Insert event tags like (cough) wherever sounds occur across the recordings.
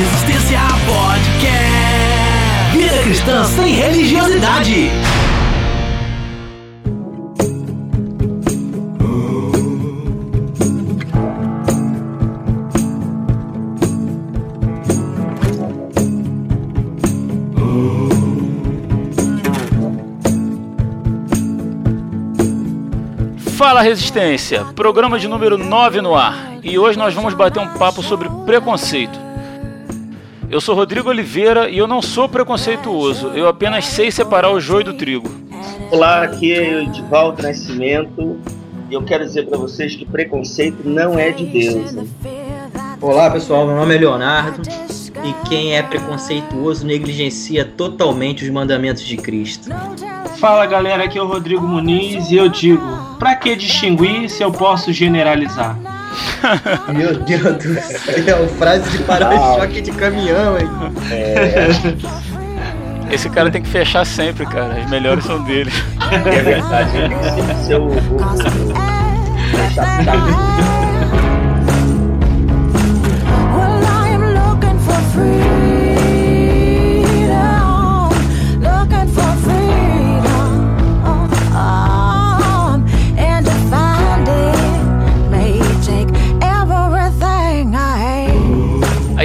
Resistência Podcast. Vida cristã sem religiosidade. Fala Resistência, programa de número 9 no ar. E hoje nós vamos bater um papo sobre preconceito. Eu sou Rodrigo Oliveira e eu não sou preconceituoso, eu apenas sei separar o joio do trigo. Olá, aqui é o Edivaldo Nascimento e eu quero dizer para vocês que preconceito não é de Deus. Né? Olá pessoal, meu nome é Leonardo e quem é preconceituoso negligencia totalmente os mandamentos de Cristo. Fala galera, aqui é o Rodrigo Muniz e eu digo: pra que distinguir se eu posso generalizar? (laughs) Meu Deus do céu, frase de para-choque de caminhão, hein? É. Esse cara tem que fechar sempre, cara. As melhores são dele. É verdade, ele tem que ser o.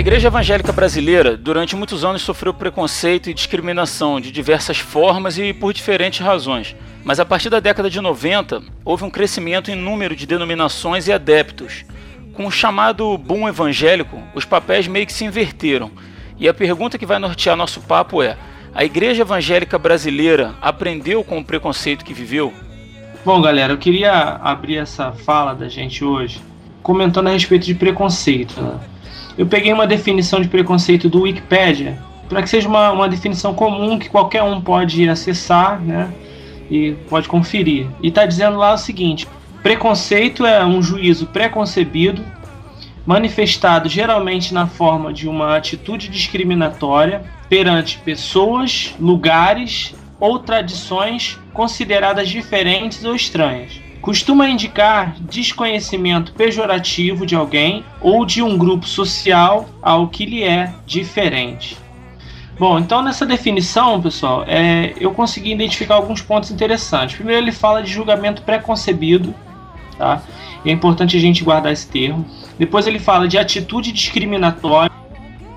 igreja evangélica brasileira, durante muitos anos, sofreu preconceito e discriminação de diversas formas e por diferentes razões. Mas a partir da década de 90, houve um crescimento em número de denominações e adeptos. Com o chamado boom evangélico, os papéis meio que se inverteram. E a pergunta que vai nortear nosso papo é: a igreja evangélica brasileira aprendeu com o preconceito que viveu? Bom, galera, eu queria abrir essa fala da gente hoje comentando a respeito de preconceito. Né? Eu peguei uma definição de preconceito do Wikipedia para que seja uma, uma definição comum que qualquer um pode acessar né, e pode conferir. E está dizendo lá o seguinte: preconceito é um juízo preconcebido, manifestado geralmente na forma de uma atitude discriminatória perante pessoas, lugares ou tradições consideradas diferentes ou estranhas costuma indicar desconhecimento pejorativo de alguém ou de um grupo social ao que lhe é diferente. Bom, então nessa definição, pessoal, é, eu consegui identificar alguns pontos interessantes. Primeiro, ele fala de julgamento preconcebido, tá? É importante a gente guardar esse termo. Depois, ele fala de atitude discriminatória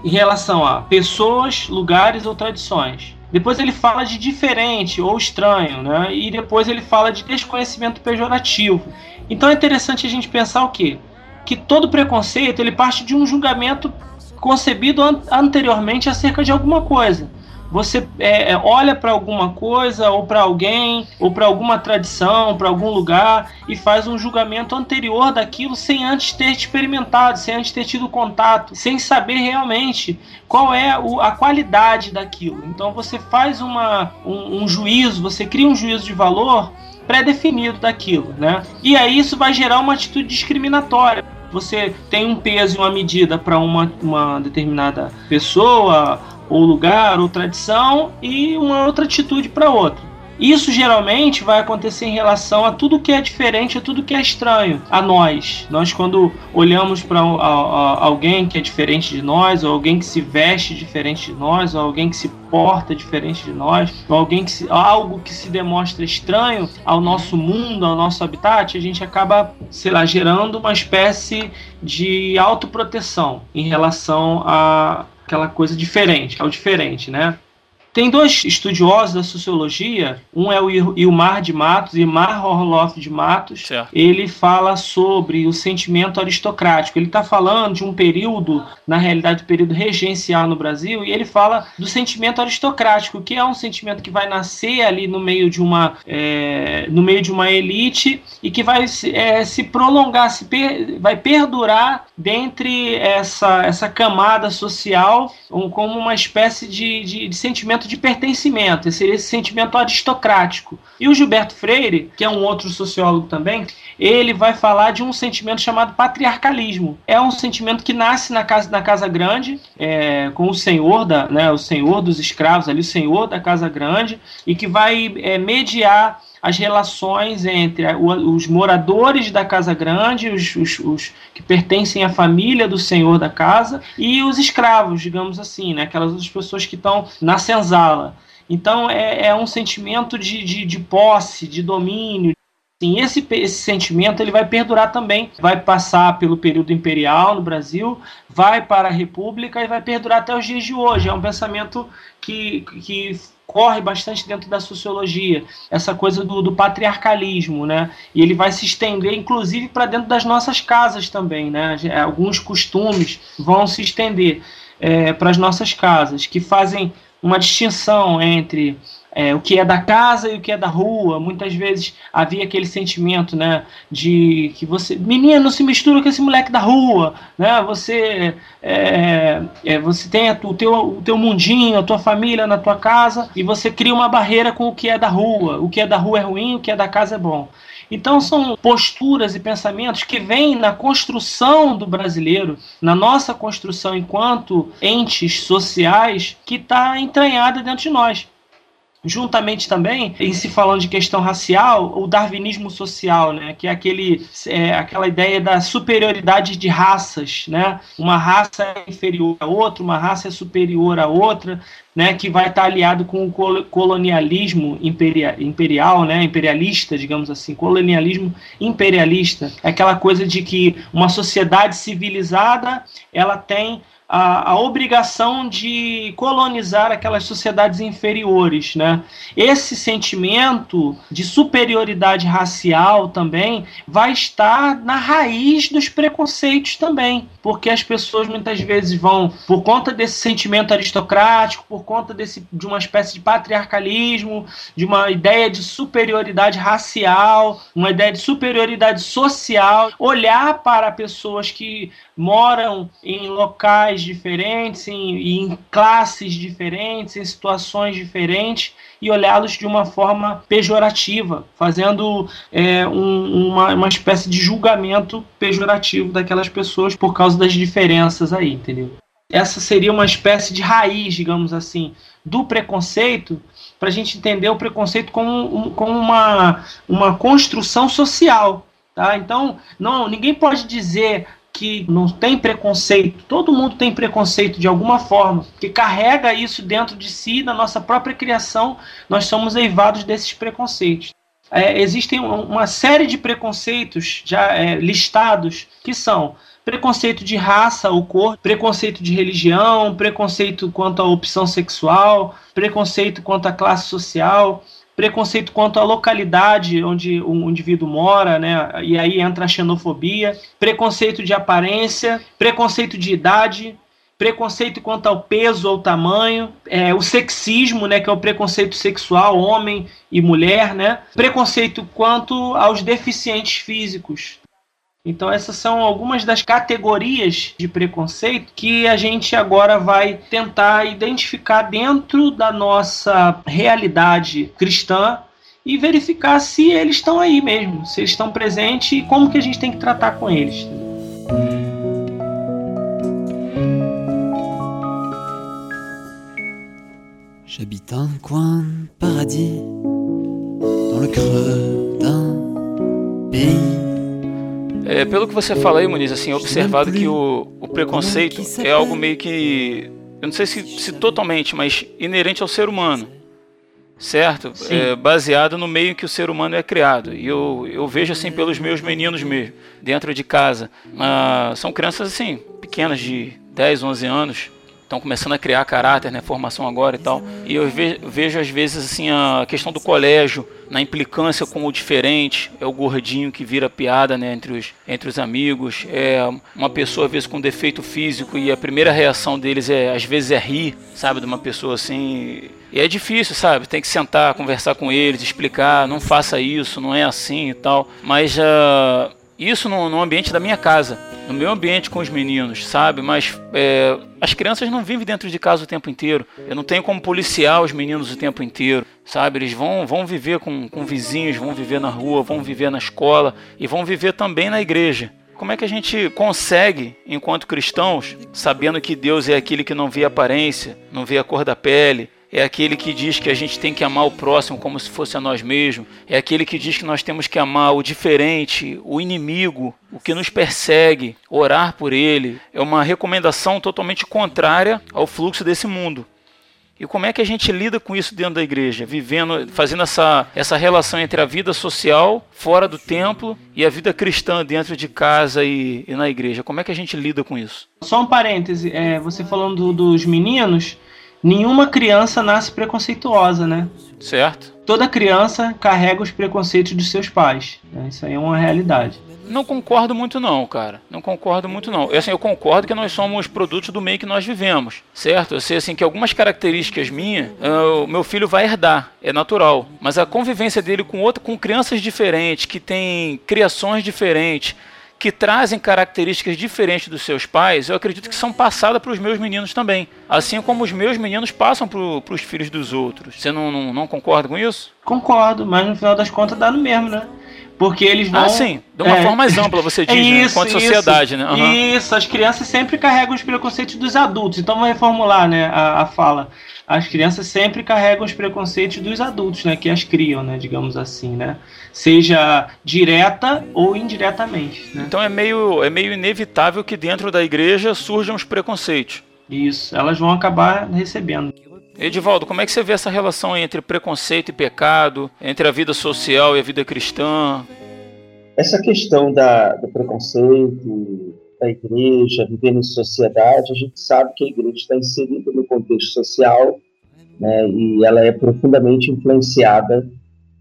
em relação a pessoas, lugares ou tradições. Depois ele fala de diferente ou estranho, né? E depois ele fala de desconhecimento pejorativo. Então é interessante a gente pensar o quê? Que todo preconceito ele parte de um julgamento concebido an anteriormente acerca de alguma coisa. Você é, é olha para alguma coisa, ou para alguém, ou para alguma tradição, para algum lugar, e faz um julgamento anterior daquilo sem antes ter experimentado, sem antes ter tido contato, sem saber realmente qual é o, a qualidade daquilo. Então você faz uma, um, um juízo, você cria um juízo de valor pré-definido daquilo, né? E aí isso vai gerar uma atitude discriminatória você tem um peso e uma medida para uma, uma determinada pessoa ou lugar, ou tradição, e uma outra atitude para outra. Isso geralmente vai acontecer em relação a tudo que é diferente, a tudo que é estranho a nós. Nós, quando olhamos para alguém que é diferente de nós, ou alguém que se veste diferente de nós, ou alguém que se porta diferente de nós, ou alguém que se, algo que se demonstra estranho ao nosso mundo, ao nosso habitat, a gente acaba, sei lá, gerando uma espécie de autoproteção em relação a aquela coisa diferente, é o diferente, né? Tem dois estudiosos da sociologia, um é o Ilmar de Matos, Ilmar Orloff de Matos. Certo. Ele fala sobre o sentimento aristocrático. Ele está falando de um período, na realidade, período regencial no Brasil, e ele fala do sentimento aristocrático, que é um sentimento que vai nascer ali no meio de uma, é, no meio de uma elite e que vai é, se prolongar, se per, vai perdurar dentre essa, essa camada social um, como uma espécie de, de, de sentimento de pertencimento, seria esse sentimento aristocrático. E o Gilberto Freire, que é um outro sociólogo também, ele vai falar de um sentimento chamado patriarcalismo. É um sentimento que nasce na casa, na casa grande, é, com o senhor da, né, o senhor dos escravos ali, o senhor da casa grande, e que vai é, mediar as relações entre os moradores da casa grande, os, os, os, que pertencem à família do senhor da casa, e os escravos, digamos assim, né? aquelas outras pessoas que estão na senzala. Então é, é um sentimento de, de, de posse, de domínio, Sim, esse, esse sentimento ele vai perdurar também, vai passar pelo período imperial no Brasil, vai para a República e vai perdurar até os dias de hoje. É um pensamento que, que corre bastante dentro da sociologia, essa coisa do, do patriarcalismo, né? E ele vai se estender, inclusive, para dentro das nossas casas também, né? Alguns costumes vão se estender é, para as nossas casas, que fazem uma distinção entre é, o que é da casa e o que é da rua. Muitas vezes havia aquele sentimento, né, de que você, menino, se mistura com esse moleque da rua, né? Você, é, é, você tem o teu, o teu mundinho, a tua família na tua casa e você cria uma barreira com o que é da rua. O que é da rua é ruim, o que é da casa é bom. Então são posturas e pensamentos que vêm na construção do brasileiro, na nossa construção enquanto entes sociais, que está entranhada dentro de nós. Juntamente também, em se falando de questão racial, o darwinismo social, né, que é, aquele, é aquela ideia da superioridade de raças, né, uma raça é inferior a outra, uma raça é superior a outra, né, que vai estar aliado com o colonialismo imperial, né, imperialista, digamos assim, colonialismo imperialista, é aquela coisa de que uma sociedade civilizada ela tem a, a, obrigação de colonizar aquelas sociedades inferiores. Né? Esse sentimento de superioridade racial também vai estar na raiz dos preconceitos também, porque as pessoas muitas vezes vão, por conta desse sentimento aristocrático, por conta desse, de uma espécie de patriarcalismo, de uma ideia de superioridade racial, uma ideia de superioridade social, olhar para pessoas que moram em locais diferentes, em, em classes diferentes, em situações diferentes e olhá-los de uma forma pejorativa, fazendo é, um, uma, uma espécie de julgamento pejorativo daquelas pessoas por causa das diferenças aí, entendeu? Essa seria uma espécie de raiz, digamos assim, do preconceito, para a gente entender o preconceito como, como uma, uma construção social. Tá? Então, não, ninguém pode dizer que não tem preconceito, todo mundo tem preconceito de alguma forma, que carrega isso dentro de si, na nossa própria criação, nós somos eivados desses preconceitos. É, existem uma série de preconceitos já é, listados que são preconceito de raça ou cor, preconceito de religião, preconceito quanto à opção sexual, preconceito quanto à classe social, preconceito quanto à localidade onde o indivíduo mora, né? E aí entra a xenofobia, preconceito de aparência, preconceito de idade, preconceito quanto ao peso ou tamanho, é, o sexismo, né, que é o preconceito sexual, homem e mulher, né? Preconceito quanto aos deficientes físicos, então, essas são algumas das categorias de preconceito que a gente agora vai tentar identificar dentro da nossa realidade cristã e verificar se eles estão aí mesmo, se eles estão presentes e como que a gente tem que tratar com eles. J'habite un coin paradis dans le creux d'un pays é, pelo que você fala aí, Muniz, assim, observado que o, o preconceito é algo meio que, eu não sei se, se totalmente, mas inerente ao ser humano, certo? É, baseado no meio que o ser humano é criado. E eu, eu vejo assim pelos meus meninos mesmo, dentro de casa. Ah, são crianças assim, pequenas de 10, 11 anos, estão começando a criar caráter, né, formação agora e tal. E eu vejo às vezes assim a questão do colégio, na implicância com o diferente, é o gordinho que vira piada, né, entre os, entre os amigos, é uma pessoa às vezes com defeito físico e a primeira reação deles é às vezes é rir, sabe, de uma pessoa assim. E é difícil, sabe? Tem que sentar, conversar com eles, explicar, não faça isso, não é assim e tal. Mas uh, isso no, no ambiente da minha casa no meu ambiente com os meninos, sabe? Mas é, as crianças não vivem dentro de casa o tempo inteiro. Eu não tenho como policiar os meninos o tempo inteiro, sabe? Eles vão, vão viver com, com vizinhos, vão viver na rua, vão viver na escola e vão viver também na igreja. Como é que a gente consegue, enquanto cristãos, sabendo que Deus é aquele que não vê a aparência, não vê a cor da pele, é aquele que diz que a gente tem que amar o próximo como se fosse a nós mesmos, é aquele que diz que nós temos que amar o diferente, o inimigo, o que nos persegue, orar por ele. É uma recomendação totalmente contrária ao fluxo desse mundo. E como é que a gente lida com isso dentro da igreja? Vivendo, fazendo essa, essa relação entre a vida social fora do templo e a vida cristã dentro de casa e, e na igreja. Como é que a gente lida com isso? Só um parêntese, é, você falando dos meninos, nenhuma criança nasce preconceituosa, né? Certo. Toda criança carrega os preconceitos dos seus pais. Né? Isso aí é uma realidade. Não concordo muito não, cara. Não concordo muito não. Eu, assim, eu concordo que nós somos produtos do meio que nós vivemos, certo? Eu sei assim que algumas características minhas, uh, o meu filho vai herdar, é natural. Mas a convivência dele com outro, com crianças diferentes, que têm criações diferentes, que trazem características diferentes dos seus pais, eu acredito que são passadas para os meus meninos também. Assim como os meus meninos passam para os filhos dos outros. Você não, não, não concorda com isso? Concordo, mas no final das contas dá no mesmo, né? Porque eles vão. Ah, sim. De uma é, forma mais ampla, você diz, (laughs) é isso, né? Enquanto sociedade, isso, né? Uhum. Isso, as crianças sempre carregam os preconceitos dos adultos. Então, vamos reformular né, a, a fala. As crianças sempre carregam os preconceitos dos adultos, né? Que as criam, né? Digamos assim, né? Seja direta ou indiretamente. Né? Então é meio, é meio inevitável que dentro da igreja surjam os preconceitos. Isso, elas vão acabar recebendo. Edivaldo, como é que você vê essa relação entre preconceito e pecado, entre a vida social e a vida cristã? Essa questão da, do preconceito, da igreja, vivendo em sociedade, a gente sabe que a igreja está inserida no contexto social né, e ela é profundamente influenciada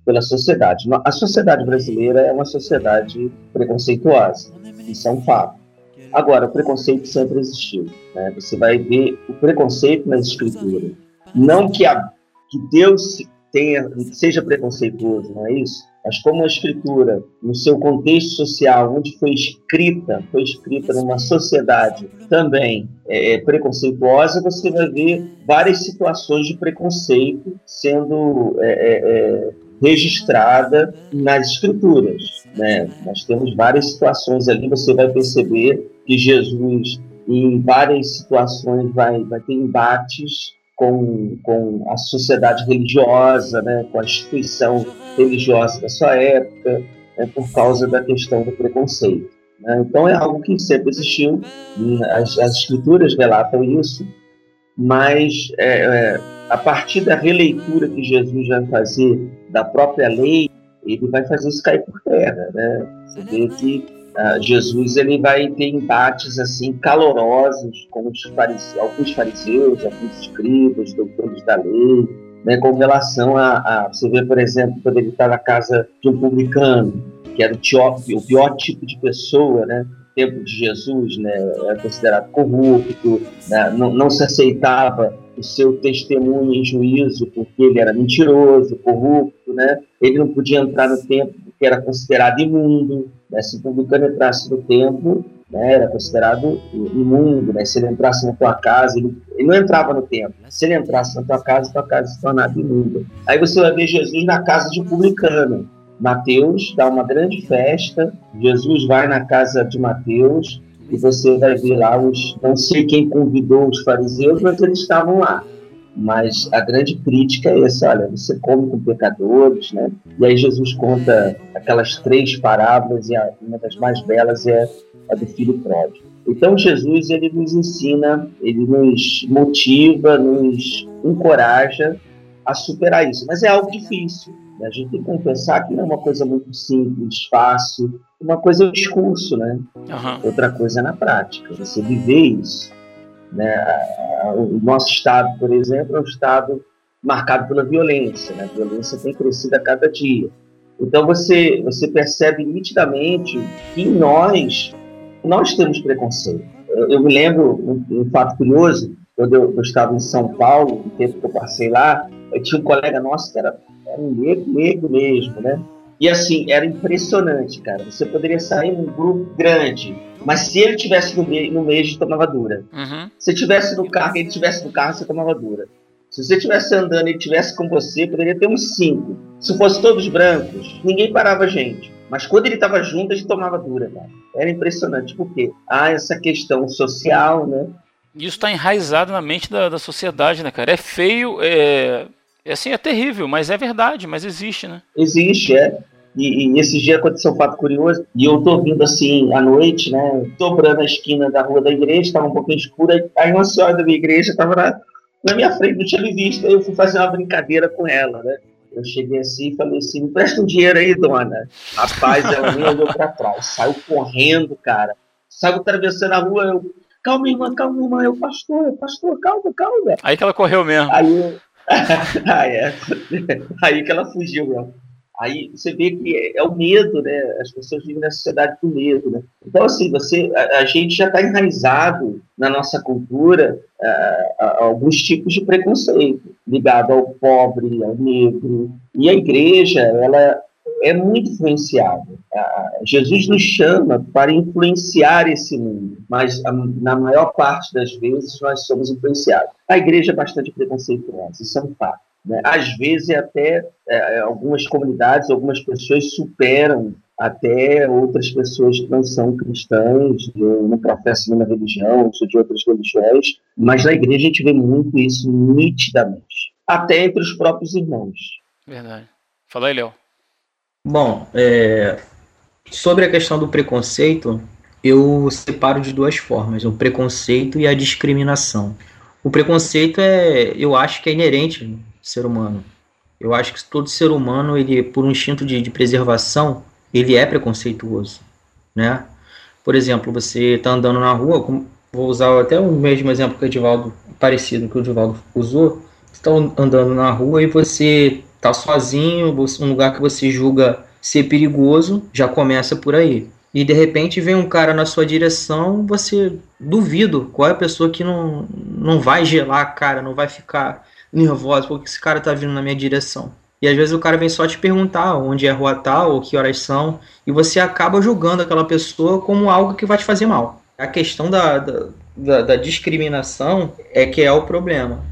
pela sociedade. A sociedade brasileira é uma sociedade preconceituosa, isso é um fato. Agora, o preconceito sempre existiu. Né? Você vai ver o preconceito nas escrituras não que, a, que Deus tenha, seja preconceituoso, não é isso? Mas como a escritura, no seu contexto social, onde foi escrita, foi escrita numa sociedade também é, é preconceituosa, você vai ver várias situações de preconceito sendo é, é, é, registrada nas escrituras. Né? Nós temos várias situações ali, você vai perceber que Jesus, em várias situações, vai, vai ter embates com, com a sociedade religiosa, né, com a instituição religiosa da sua época, né, por causa da questão do preconceito. Né? Então é algo que sempre existiu, as, as escrituras relatam isso, mas é, é, a partir da releitura que Jesus vai fazer da própria lei, ele vai fazer isso cair por terra. Né? Você vê que Uh, Jesus ele vai ter embates assim calorosos com os fariseus, alguns fariseus, alguns escribas, doutores da lei, né, com relação a, a, você vê por exemplo quando ele está na casa de um publicano, que era o, pior, o pior tipo de pessoa, né, tempo de Jesus, né, era considerado corrupto, né, não, não se aceitava o seu testemunho em juízo porque ele era mentiroso, corrupto, né? Ele não podia entrar no templo porque era considerado imundo, né? Se o publicano entrasse no templo, né, era considerado imundo, né? Se ele entrasse na tua casa, ele, ele não entrava no templo. Se ele entrasse na tua casa, tua casa se tornava imunda. Aí você vai ver Jesus na casa de publicano. Mateus dá uma grande festa, Jesus vai na casa de Mateus e você vai ver lá os. Não sei quem convidou os fariseus, mas eles estavam lá. Mas a grande crítica é essa: olha, você come com pecadores, né? E aí Jesus conta aquelas três parábolas, e a, uma das mais belas é a do filho pródigo. Então Jesus ele nos ensina, ele nos motiva, nos encoraja a superar isso. Mas é algo difícil. Né? A gente tem que confessar que não é uma coisa muito simples, fácil. Uma coisa é o discurso, né? Uhum. Outra coisa é na prática, você viver isso. Né? O nosso estado, por exemplo, é um estado marcado pela violência. Né? A violência tem crescido a cada dia. Então você, você percebe nitidamente que nós, nós temos preconceito. Eu, me lembro um, um, fato curioso, quando eu, eu estava em São Paulo, o tempo que eu passei lá, eu tinha um colega nosso que era era um negro, negro mesmo, né? E assim, era impressionante, cara. Você poderia sair num grupo grande, mas se ele tivesse no meio, no meio gente tomava dura. Uhum. Se tivesse no carro, ele tivesse no carro, você tomava dura. Se você estivesse andando e ele estivesse com você, poderia ter uns cinco. Se fosse todos brancos, ninguém parava a gente. Mas quando ele estava junto, a gente tomava dura, cara. Era impressionante. Por quê? Ah, essa questão social, né? Isso está enraizado na mente da, da sociedade, né, cara? É feio, é, é assim, é terrível, mas é verdade, mas existe, né? Existe, é. E, e esse dia aconteceu um fato curioso, e eu tô vindo assim à noite, né, dobrando a esquina da rua da igreja, estava um pouquinho escura, aí uma senhora da minha igreja estava na, na minha frente, não tinha me visto, aí eu fui fazer uma brincadeira com ela, né. Eu cheguei assim e falei assim, me presta um dinheiro aí, dona. Rapaz, ela nem olhou para trás, saiu correndo, cara. Saiu atravessando a rua, eu, calma, irmã, calma, irmã, eu, pastor, pastor, calma, calma. Aí que ela correu mesmo. Aí, (laughs) ah, é. aí que ela fugiu mesmo. Aí você vê que é o medo, né? As pessoas vivem na sociedade com medo, né? Então, assim, você, a, a gente já está enraizado na nossa cultura a, a, alguns tipos de preconceito ligado ao pobre, ao negro. E a igreja, ela é muito influenciada. Jesus nos chama para influenciar esse mundo, mas na maior parte das vezes nós somos influenciados. A igreja é bastante preconceituosa, isso é um fato. Né? Às vezes, até é, algumas comunidades, algumas pessoas superam até outras pessoas que não são cristãs, não professam nenhuma religião, ou de outras religiões, mas na igreja a gente vê muito isso nitidamente, até entre os próprios irmãos. Verdade. Fala aí, Léo. Bom, é, sobre a questão do preconceito, eu separo de duas formas: o preconceito e a discriminação. O preconceito é, eu acho que é inerente ser humano. Eu acho que todo ser humano, ele, por um instinto de, de preservação, ele é preconceituoso, né? Por exemplo, você está andando na rua, vou usar até o mesmo exemplo que o Edivaldo, parecido que o Edivaldo usou, está andando na rua e você está sozinho, um lugar que você julga ser perigoso, já começa por aí. E de repente vem um cara na sua direção, você duvido qual é a pessoa que não, não vai gelar a cara, não vai ficar nervosa, porque esse cara tá vindo na minha direção. E às vezes o cara vem só te perguntar onde é a rua tal, ou que horas são, e você acaba julgando aquela pessoa como algo que vai te fazer mal. A questão da, da, da, da discriminação é que é o problema.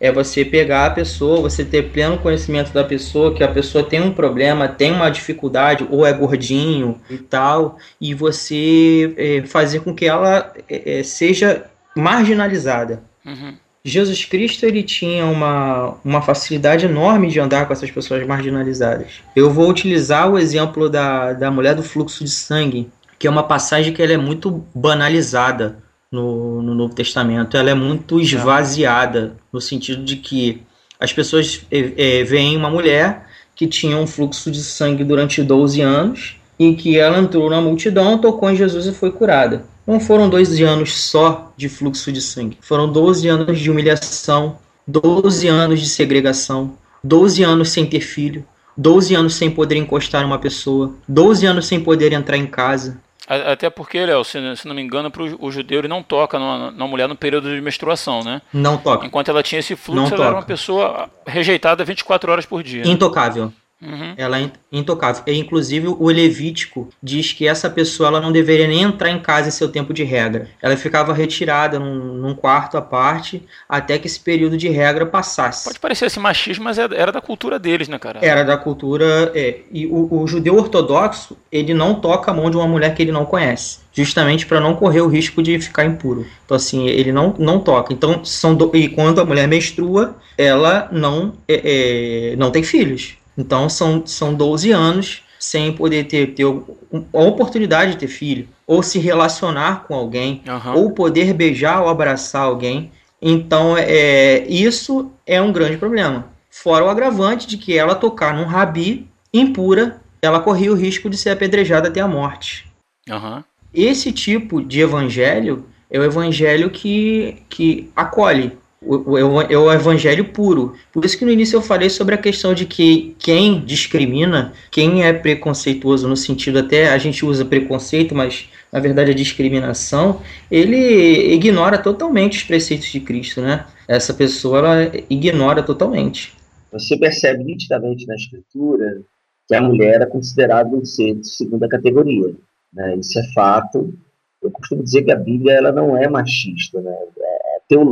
É você pegar a pessoa, você ter pleno conhecimento da pessoa, que a pessoa tem um problema, tem uma dificuldade, ou é gordinho e tal, e você é, fazer com que ela é, seja marginalizada. Uhum. Jesus Cristo ele tinha uma, uma facilidade enorme de andar com essas pessoas marginalizadas. Eu vou utilizar o exemplo da, da mulher do fluxo de sangue, que é uma passagem que ela é muito banalizada no, no Novo Testamento. Ela é muito esvaziada, no sentido de que as pessoas é, é, veem uma mulher que tinha um fluxo de sangue durante 12 anos, em que ela entrou na multidão, tocou em Jesus e foi curada. Não foram 12 anos só de fluxo de sangue, foram 12 anos de humilhação, 12 anos de segregação, 12 anos sem ter filho, 12 anos sem poder encostar uma pessoa, 12 anos sem poder entrar em casa. Até porque, Léo, se, se, não me engano, pro, o judeu ele não toca numa, mulher no período de menstruação, né? Não toca. Enquanto ela tinha esse fluxo, não ela toca. era uma pessoa rejeitada 24 horas por dia. Intocável. Uhum. Ela é intocável. E, inclusive, o Levítico diz que essa pessoa ela não deveria nem entrar em casa em seu tempo de regra. Ela ficava retirada num, num quarto à parte até que esse período de regra passasse. Pode parecer esse machismo, mas é, era da cultura deles, né, cara? Era da cultura. É. E o, o judeu ortodoxo, ele não toca a mão de uma mulher que ele não conhece justamente para não correr o risco de ficar impuro. Então assim, ele não, não toca. Então são do... e quando a mulher menstrua, ela não é, é, não tem filhos. Então são, são 12 anos sem poder ter, ter a oportunidade de ter filho, ou se relacionar com alguém, uhum. ou poder beijar ou abraçar alguém. Então é, isso é um grande problema. Fora o agravante de que ela tocar num rabi impura, ela corria o risco de ser apedrejada até a morte. Uhum. Esse tipo de evangelho é o evangelho que, que acolhe, o, o, é o evangelho puro. Por isso que no início eu falei sobre a questão de que quem discrimina, quem é preconceituoso no sentido até a gente usa preconceito, mas na verdade a discriminação, ele ignora totalmente os preceitos de Cristo, né? Essa pessoa ela ignora totalmente. Você percebe nitidamente na escritura que a mulher é considerada um ser de segunda categoria, né? Isso é fato. Eu costumo dizer que a Bíblia ela não é machista, né?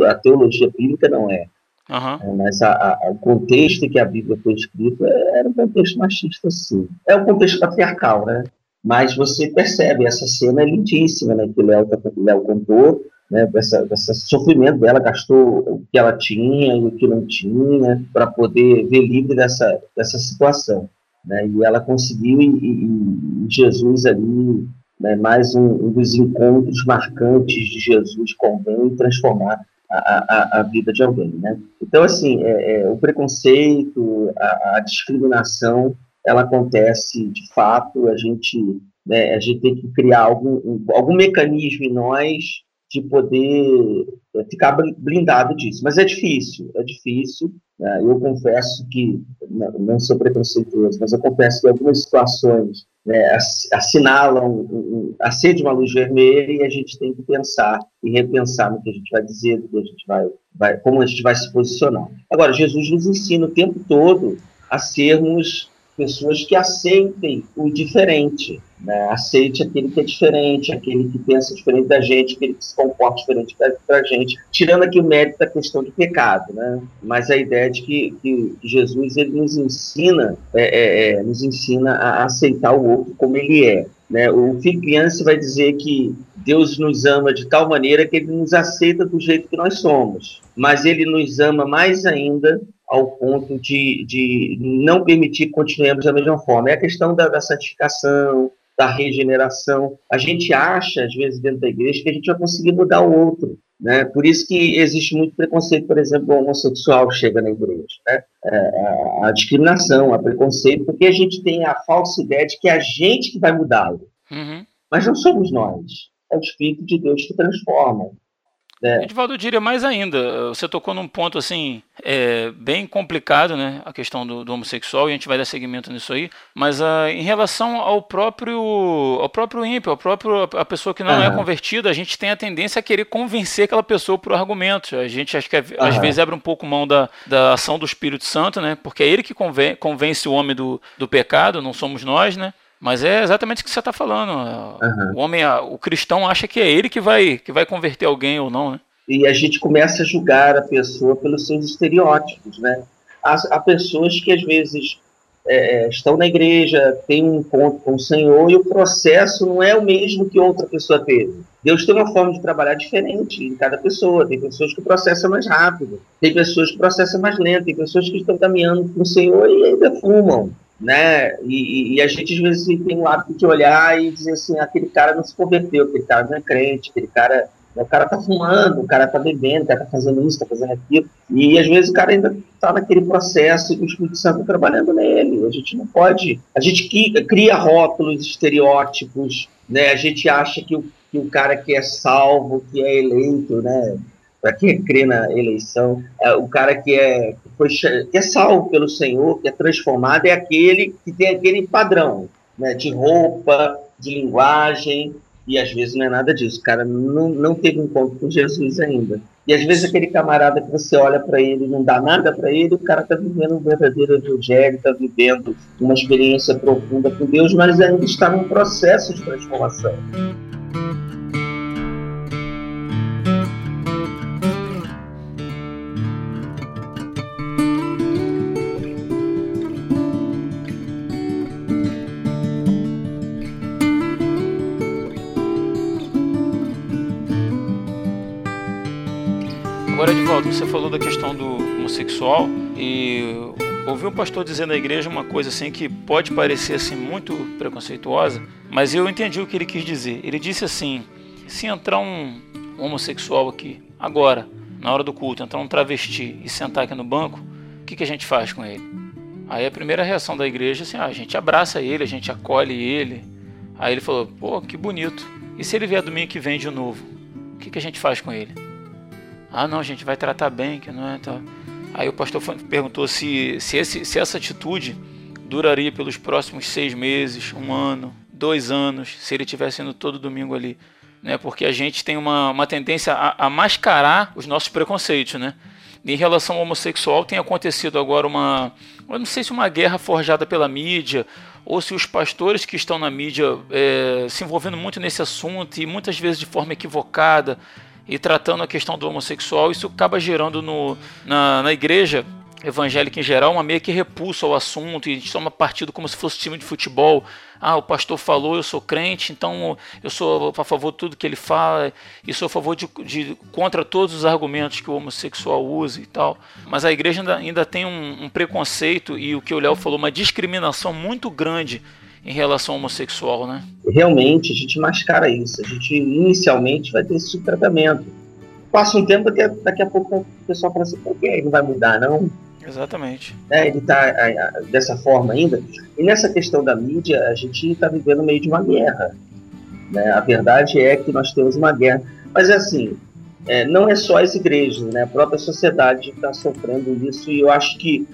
A teologia bíblica não é. Uhum. Mas a, a, o contexto em que a Bíblia foi escrita era um contexto machista, sim. É um contexto patriarcal, né? Mas você percebe, essa cena é lindíssima, né? Que o Léo, tá, Léo contou, né, dessa, desse sofrimento dela, gastou o que ela tinha e o que não tinha para poder ver livre dessa, dessa situação. Né, e ela conseguiu, e, e Jesus ali, né, mais um, um, dos encontros marcantes de Jesus com alguém, transformar a, a, a, vida de alguém. Né? Então, assim, é, é, o preconceito, a, a, discriminação, ela acontece de fato, a gente, né, a gente tem que criar algum, algum mecanismo em nós de poder é, ficar blindado disso. Mas é difícil, é difícil. Né? Eu confesso que, não sou preconceituoso, mas eu confesso que algumas situações né, assinalam, acende uma luz vermelha e a gente tem que pensar e repensar no que a gente vai dizer, no que a gente vai, vai, como a gente vai se posicionar. Agora, Jesus nos ensina o tempo todo a sermos pessoas que aceitem o diferente, né? aceite aquele que é diferente, aquele que pensa diferente da gente, aquele que se comporta diferente da gente, tirando aqui o mérito da questão do pecado, né? mas a ideia de que, que Jesus ele nos ensina, é, é, é, nos ensina a aceitar o outro como ele é. Né? O filho criança vai dizer que Deus nos ama de tal maneira que ele nos aceita do jeito que nós somos, mas ele nos ama mais ainda ao ponto de, de não permitir que continuemos da mesma forma. É a questão da, da santificação, da regeneração. A gente acha, às vezes, dentro da igreja, que a gente vai conseguir mudar o outro. Né? Por isso que existe muito preconceito, por exemplo, o homossexual chega na igreja. Né? É, a discriminação, a preconceito, porque a gente tem a falsa ideia de que é a gente que vai mudá-lo. Uhum. Mas não somos nós. É o Espírito de Deus que transforma. É. Edivaldo, eu diria mais ainda. Você tocou num ponto assim é, bem complicado, né? A questão do, do, homossexual e a gente vai dar seguimento nisso aí. Mas uh, em relação ao próprio ao próprio ímpio, ao próprio a pessoa que não uhum. é convertida, a gente tem a tendência a querer convencer aquela pessoa por argumentos. A gente acho que uhum. às vezes abre um pouco mão da, da ação do Espírito Santo, né? Porque é ele que conven, convence o homem do, do pecado, não somos nós, né? Mas é exatamente o que você está falando. Uhum. O homem, o cristão acha que é ele que vai, que vai converter alguém ou não, né? E a gente começa a julgar a pessoa pelos seus estereótipos, né? Há, há pessoas que às vezes é, estão na igreja, têm um encontro com o Senhor e o processo não é o mesmo que outra pessoa teve. Deus tem uma forma de trabalhar diferente em cada pessoa. Tem pessoas que processam mais rápido, tem pessoas que processam mais lento, tem pessoas que estão caminhando com o Senhor e ainda fumam né? E, e, a gente às vezes tem o hábito de olhar e dizer assim, aquele cara não se converteu, aquele cara não é crente, aquele cara, o cara tá fumando, o cara tá bebendo, o cara tá fazendo isso, tá fazendo aquilo, e às vezes o cara ainda tá naquele processo e o Espírito Santo tá trabalhando nele. A gente não pode, a gente cria rótulos, estereótipos, né? A gente acha que o, que o cara que é salvo, que é eleito, né? Para quem crê na eleição, é, o cara que é, foi, que é salvo pelo Senhor, que é transformado, é aquele que tem aquele padrão né, de roupa, de linguagem, e às vezes não é nada disso. O cara não, não teve encontro com Jesus ainda. E às vezes aquele camarada que você olha para ele não dá nada para ele, o cara está vivendo um verdadeiro evangelho, está vivendo uma experiência profunda com Deus, mas ainda está num processo de transformação. Você falou da questão do homossexual e ouvi um pastor dizer na igreja uma coisa assim que pode parecer assim muito preconceituosa, mas eu entendi o que ele quis dizer. Ele disse assim: se entrar um homossexual aqui agora, na hora do culto, entrar um travesti e sentar aqui no banco, o que, que a gente faz com ele? Aí a primeira reação da igreja é assim: ah, a gente abraça ele, a gente acolhe ele. Aí ele falou: pô, que bonito. E se ele vier domingo que vem de novo, o que, que a gente faz com ele? Ah, não, gente vai tratar bem, que não é. Tá. Aí o pastor perguntou se, se, esse, se essa atitude duraria pelos próximos seis meses, um ano, dois anos, se ele estivesse indo todo domingo ali. Né? Porque a gente tem uma, uma tendência a, a mascarar os nossos preconceitos, né? Em relação ao homossexual, tem acontecido agora uma. Eu não sei se uma guerra forjada pela mídia, ou se os pastores que estão na mídia é, se envolvendo muito nesse assunto e muitas vezes de forma equivocada, e tratando a questão do homossexual, isso acaba gerando no, na, na igreja evangélica em geral uma meio que repulsa ao assunto e a gente toma partido como se fosse time de futebol. Ah, o pastor falou, eu sou crente, então eu sou a favor de tudo que ele fala e sou a favor de, de contra todos os argumentos que o homossexual usa e tal. Mas a igreja ainda, ainda tem um, um preconceito e o que o Léo falou, uma discriminação muito grande em relação ao homossexual, né? Realmente, a gente mascara isso. A gente inicialmente vai ter esse tratamento. Passa um tempo, daqui, daqui a pouco o pessoal fala assim, por que ele não vai mudar, não? Exatamente. É, ele está dessa forma ainda. E nessa questão da mídia, a gente está vivendo no meio de uma guerra. Né? A verdade é que nós temos uma guerra. Mas é assim, é, não é só as igrejas, né? a própria sociedade está sofrendo isso. E eu acho que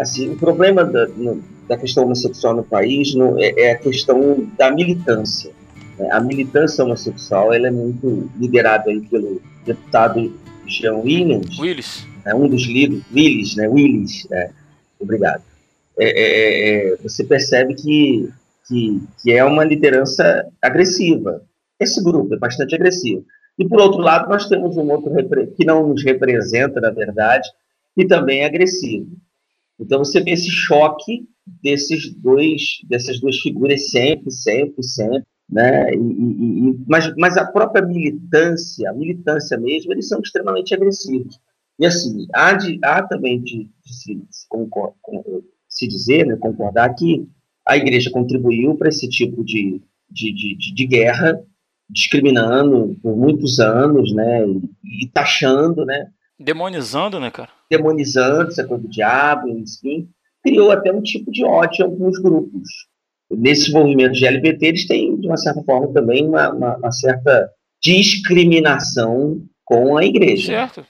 assim, o problema da, no, da questão homossexual no país no, é, é, a questão da militância. Né? A militância homossexual ela é muito liderada aí pelo deputado Jean Williams. Willis né, um dos livros, Willis, né, Willis, é, obrigado. É, é, é, é, você percebe que, que, que é uma liderança agressiva. Esse grupo é bastante agressivo. E, por outro lado, nós temos um outro que não nos representa, na verdade, e também é agressivo. Então, você vê esse choque desses dois, dessas duas figuras sempre, sempre, sempre. Né? E, e, mas, mas a própria militância, a militância mesmo, eles são extremamente agressivos. E assim, há, de, há também de, de se, concor, se dizer, né, concordar que a igreja contribuiu para esse tipo de, de, de, de, guerra, discriminando por muitos anos, né, e, e, taxando, né. Demonizando, né, cara? Demonizando, essa coisa do diabo, enfim, criou até um tipo de ódio em alguns grupos. Nesses movimentos de LGBT, eles têm, de uma certa forma, também uma, uma, uma certa discriminação com a igreja. Certo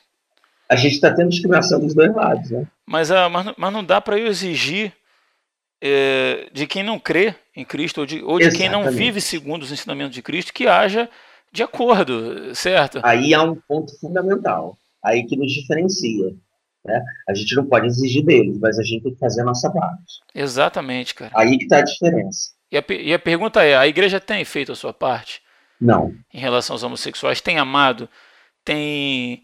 a gente está tendo discriminação dos dois lados. Né? Mas, uh, mas, mas não dá para eu exigir é, de quem não crê em Cristo ou de, ou de quem não vive segundo os ensinamentos de Cristo que haja de acordo, certo? Aí há um ponto fundamental, aí que nos diferencia. Né? A gente não pode exigir deles, mas a gente tem que fazer a nossa parte. Exatamente, cara. Aí que está a diferença. E a, e a pergunta é: a igreja tem feito a sua parte? Não. Em relação aos homossexuais? Tem amado? Tem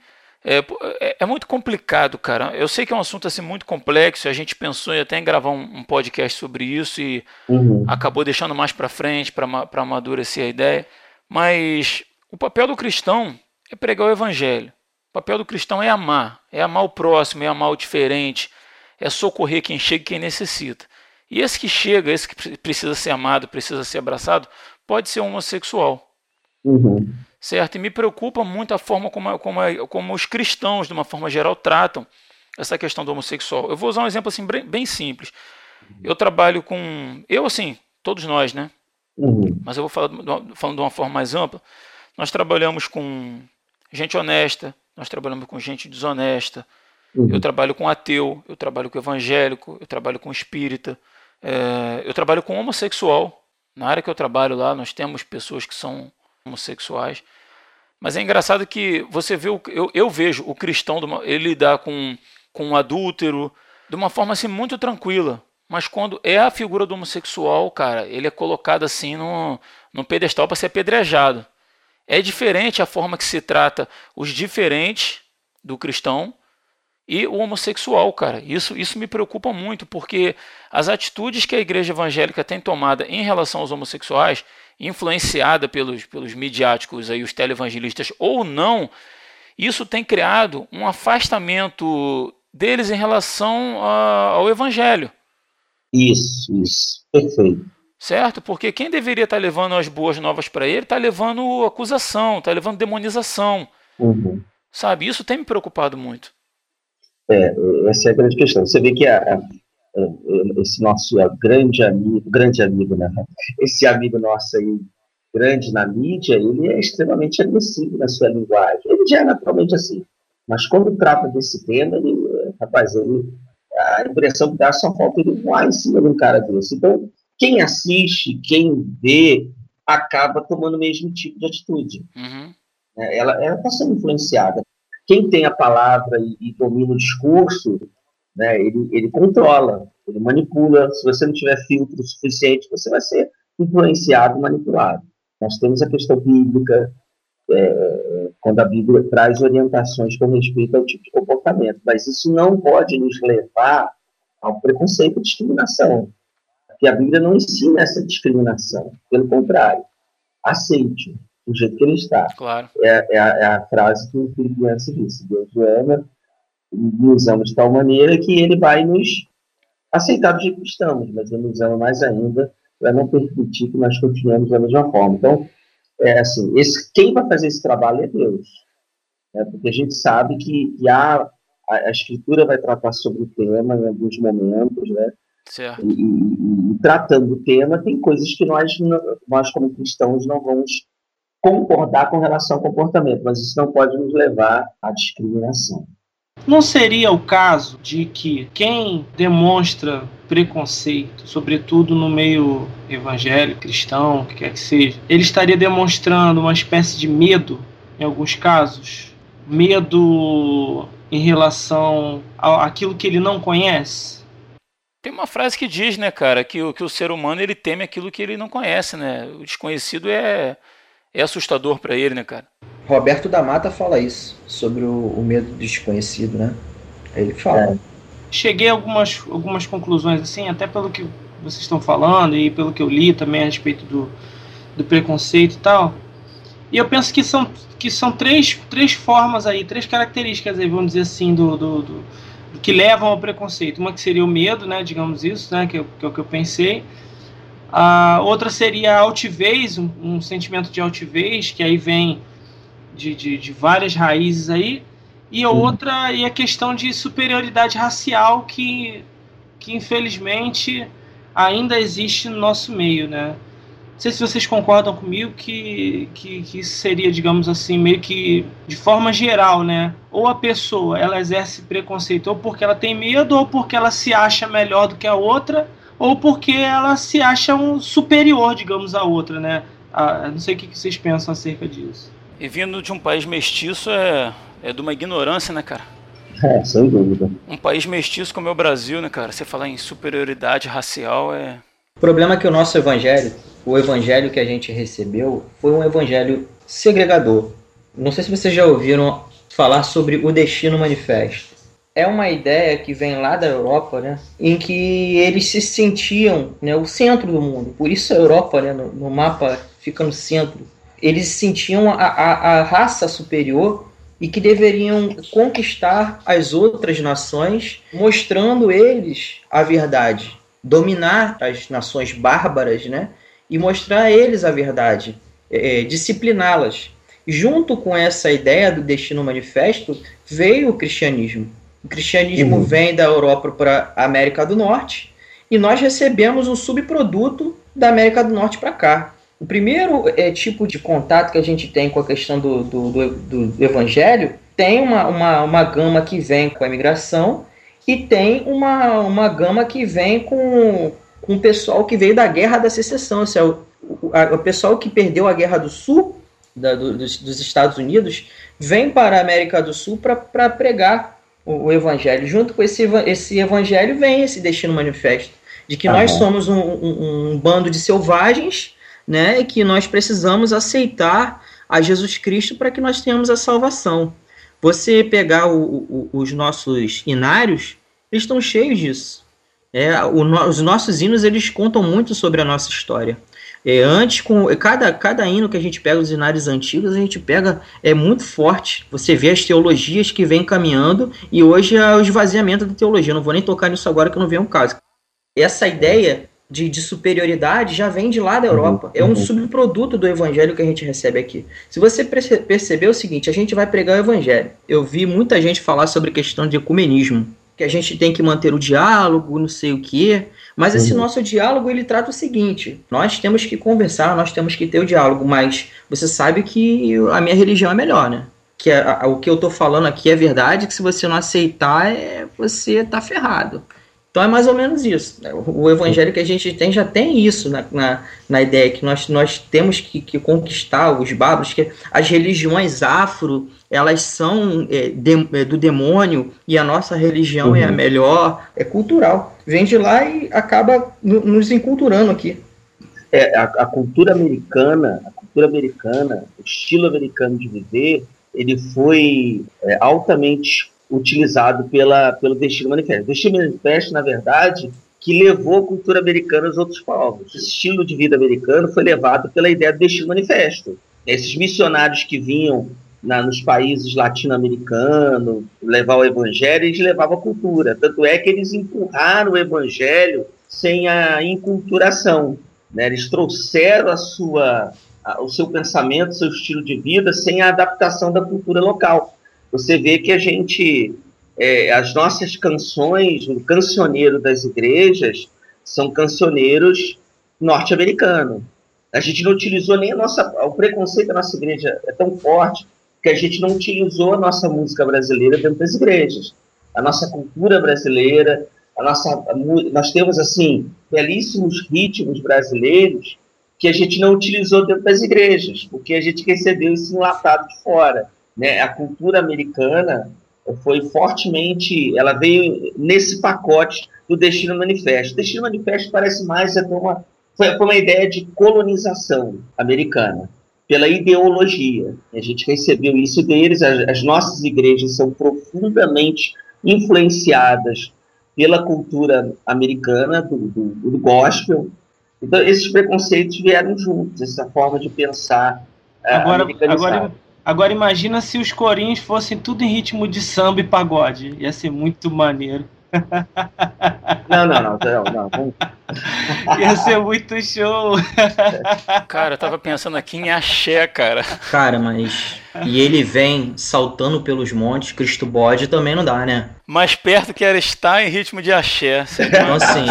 é, é, é, muito complicado, cara. Eu sei que é um assunto assim muito complexo. A gente pensou em até em gravar um, um podcast sobre isso e uhum. acabou deixando mais para frente para amadurecer a ideia. Mas o papel do cristão é pregar o evangelho. O papel do cristão é amar, é amar o próximo, é amar o diferente, é socorrer quem chega e quem necessita. E esse que chega, esse que precisa ser amado, precisa ser abraçado, pode ser homossexual. Uhum certo? E me preocupa muito a forma como, como, como os cristãos, de uma forma geral, tratam essa questão do homossexual. Eu vou usar um exemplo assim bem, bem simples. Eu trabalho com. Eu, assim, todos nós, né? Uhum. Mas eu vou falar falando de uma forma mais ampla. Nós trabalhamos com gente honesta, nós trabalhamos com gente desonesta. Uhum. Eu trabalho com ateu, eu trabalho com evangélico, eu trabalho com espírita, é, eu trabalho com homossexual. Na área que eu trabalho lá, nós temos pessoas que são homossexuais. Mas é engraçado que você vê, o, eu, eu vejo o cristão, ele lidar com, com um adúltero de uma forma assim muito tranquila. Mas quando é a figura do homossexual, cara, ele é colocado assim no, no pedestal para ser apedrejado. É diferente a forma que se trata os diferentes do cristão e o homossexual, cara. Isso, isso me preocupa muito, porque as atitudes que a igreja evangélica tem tomada em relação aos homossexuais, influenciada pelos, pelos midiáticos, aí, os televangelistas ou não, isso tem criado um afastamento deles em relação a, ao evangelho. Isso, isso, perfeito. Certo? Porque quem deveria estar levando as boas novas para ele está levando acusação, está levando demonização. Uhum. Sabe? Isso tem me preocupado muito. É, essa é a grande questão. Você vê que a, esse nosso grande amigo, grande amigo, né? Esse amigo nosso aí, grande na mídia, ele é extremamente agressivo na sua linguagem. Ele já é naturalmente assim. Mas quando trata desse tema, ele, rapaz, ele, a impressão que dá só falta ele voar em cima de um cara desse. Então, quem assiste, quem vê, acaba tomando o mesmo tipo de atitude. Uhum. É, ela está sendo influenciada. Quem tem a palavra e, e domina o discurso, né? Ele, ele controla, ele manipula. Se você não tiver filtro suficiente, você vai ser influenciado, manipulado. Nós temos a questão bíblica, é, quando a Bíblia traz orientações com respeito ao tipo de comportamento. Mas isso não pode nos levar ao preconceito e discriminação. Porque a Bíblia não ensina essa discriminação. Pelo contrário, aceite do jeito que ele está. Claro. É, é, a, é a frase que o Filipenses disse. Deus ama, nos ama de tal maneira que ele vai nos aceitar do jeito que estamos, mas ele nos ama mais ainda para não permitir que nós continuemos da mesma forma. Então, é assim, esse, quem vai fazer esse trabalho é Deus. Né? Porque a gente sabe que, que há, a, a, escritura vai tratar sobre o tema em alguns momentos, né? Certo. E, e, e, tratando o tema, tem coisas que nós, nós como cristãos, não vamos concordar com relação ao comportamento, mas isso não pode nos levar à discriminação. Não seria o caso de que quem demonstra preconceito, sobretudo no meio evangélico, cristão, o que quer que seja, ele estaria demonstrando uma espécie de medo, em alguns casos? Medo em relação àquilo que ele não conhece? Tem uma frase que diz, né, cara, que, o, que o ser humano ele teme aquilo que ele não conhece, né? O desconhecido é, é assustador para ele, né, cara? Roberto da Mata fala isso, sobre o, o medo do desconhecido, né? Ele fala. É. Cheguei a algumas, algumas conclusões, assim, até pelo que vocês estão falando e pelo que eu li também a respeito do, do preconceito e tal. E eu penso que são, que são três, três formas aí, três características aí, vamos dizer assim, do, do, do, do que levam ao preconceito. Uma que seria o medo, né, digamos isso, né, que, que é o que eu pensei. A outra seria a altivez, um, um sentimento de altivez, que aí vem de, de, de várias raízes aí, e a outra e a questão de superioridade racial que, que infelizmente ainda existe no nosso meio, né? Não sei se vocês concordam comigo que, que, que isso seria, digamos assim, meio que de forma geral, né? Ou a pessoa ela exerce preconceito ou porque ela tem medo, ou porque ela se acha melhor do que a outra, ou porque ela se acha um superior, digamos, à outra, né? Ah, não sei o que vocês pensam acerca disso. E vindo de um país mestiço é, é de uma ignorância, né, cara? É, sem dúvida. Um país mestiço como é o Brasil, né, cara? Você falar em superioridade racial é. O problema é que o nosso evangelho, o evangelho que a gente recebeu, foi um evangelho segregador. Não sei se vocês já ouviram falar sobre o Destino Manifesto. É uma ideia que vem lá da Europa, né, em que eles se sentiam né, o centro do mundo. Por isso a Europa, né, no, no mapa, fica no centro eles sentiam a, a, a raça superior e que deveriam conquistar as outras nações, mostrando eles a verdade, dominar as nações bárbaras, né? E mostrar a eles a verdade, é, é discipliná-las. Junto com essa ideia do destino manifesto veio o cristianismo. O cristianismo uhum. vem da Europa para a América do Norte e nós recebemos um subproduto da América do Norte para cá. O primeiro é, tipo de contato que a gente tem com a questão do, do, do, do evangelho tem uma, uma, uma gama que vem com a imigração e tem uma, uma gama que vem com, com o pessoal que veio da guerra da secessão, seja, o, o, a, o pessoal que perdeu a guerra do sul da, do, dos, dos, Estados Unidos vem para a América do Sul para pregar o, o, evangelho. Junto com esse, esse evangelho vem esse destino manifesto de que nós somos um, um, um bando de selvagens né? E que nós precisamos aceitar a Jesus Cristo para que nós tenhamos a salvação. Você pegar o, o, os nossos inários, eles estão cheios disso. É, o, os nossos hinos eles contam muito sobre a nossa história. É, antes, com cada, cada hino que a gente pega os inários antigos, a gente pega é muito forte. Você vê as teologias que vem caminhando e hoje é o esvaziamento da teologia. Eu não vou nem tocar nisso agora que não vem um caso. Essa ideia de, de, superioridade já vem de lá da Europa. Uhum, é um uhum. subproduto do evangelho que a gente recebe aqui. Se você perceber o seguinte, a gente vai pregar o evangelho. Eu vi muita gente falar sobre questão de ecumenismo, que a gente tem que manter o diálogo, não sei o quê. Mas esse uhum. nosso diálogo ele trata o seguinte: nós temos que conversar, nós temos que ter o diálogo, mas você sabe que a minha religião é melhor, né? Que a, a, o que eu estou falando aqui é verdade, que se você não aceitar, é, você tá ferrado. Então é mais ou menos isso. O evangelho que a gente tem já tem isso na, na, na ideia que nós, nós temos que, que, conquistar os bárbaros, que as religiões afro elas são é, de, é, do demônio e a nossa religião uhum. é a uhum. melhor, é cultural. Vem de lá e acaba nos enculturando aqui. É, a, a cultura americana, a cultura americana, o estilo americano de viver, ele foi é, altamente utilizado pela, pelo Destino Manifesto. O Destino Manifesto, na verdade, que levou a cultura americana aos outros povos. Esse estilo de vida americano foi levado pela ideia do Destino Manifesto. Esses missionários que vinham na, nos países latino-americanos levar o evangelho, eles levavam a cultura. Tanto é que eles empurraram o evangelho sem a inculturação. Né? Eles trouxeram a sua, a, o seu pensamento, seu estilo de vida, sem a adaptação da cultura local. Você vê que a gente, é, as nossas canções, o cancioneiro das igrejas, são cancioneiros norte-americanos. A gente não utilizou nem a nossa. O preconceito da nossa igreja é tão forte que a gente não utilizou a nossa música brasileira dentro das igrejas. A nossa cultura brasileira, a nossa, a, nós temos assim belíssimos ritmos brasileiros que a gente não utilizou dentro das igrejas, porque a gente recebeu isso enlatado de fora. Né? A cultura americana foi fortemente, ela veio nesse pacote do Destino Manifesto. O Destino Manifesto parece mais uma, foi uma ideia de colonização americana pela ideologia. A gente recebeu isso deles, as, as nossas igrejas são profundamente influenciadas pela cultura americana, do, do, do, gospel. Então, esses preconceitos vieram juntos, essa forma de pensar. Uh, agora, agora, agora, imagina se os corinhos fossem tudo em ritmo de samba e pagode. Ia ser muito maneiro. Não, não, não, não, não. Ia ser muito show. Cara, eu tava pensando aqui em axé, cara. Cara, mas. E ele vem saltando pelos montes, Cristo bode também não dá, né? Mais perto que era estar em ritmo de axé. Então, assim,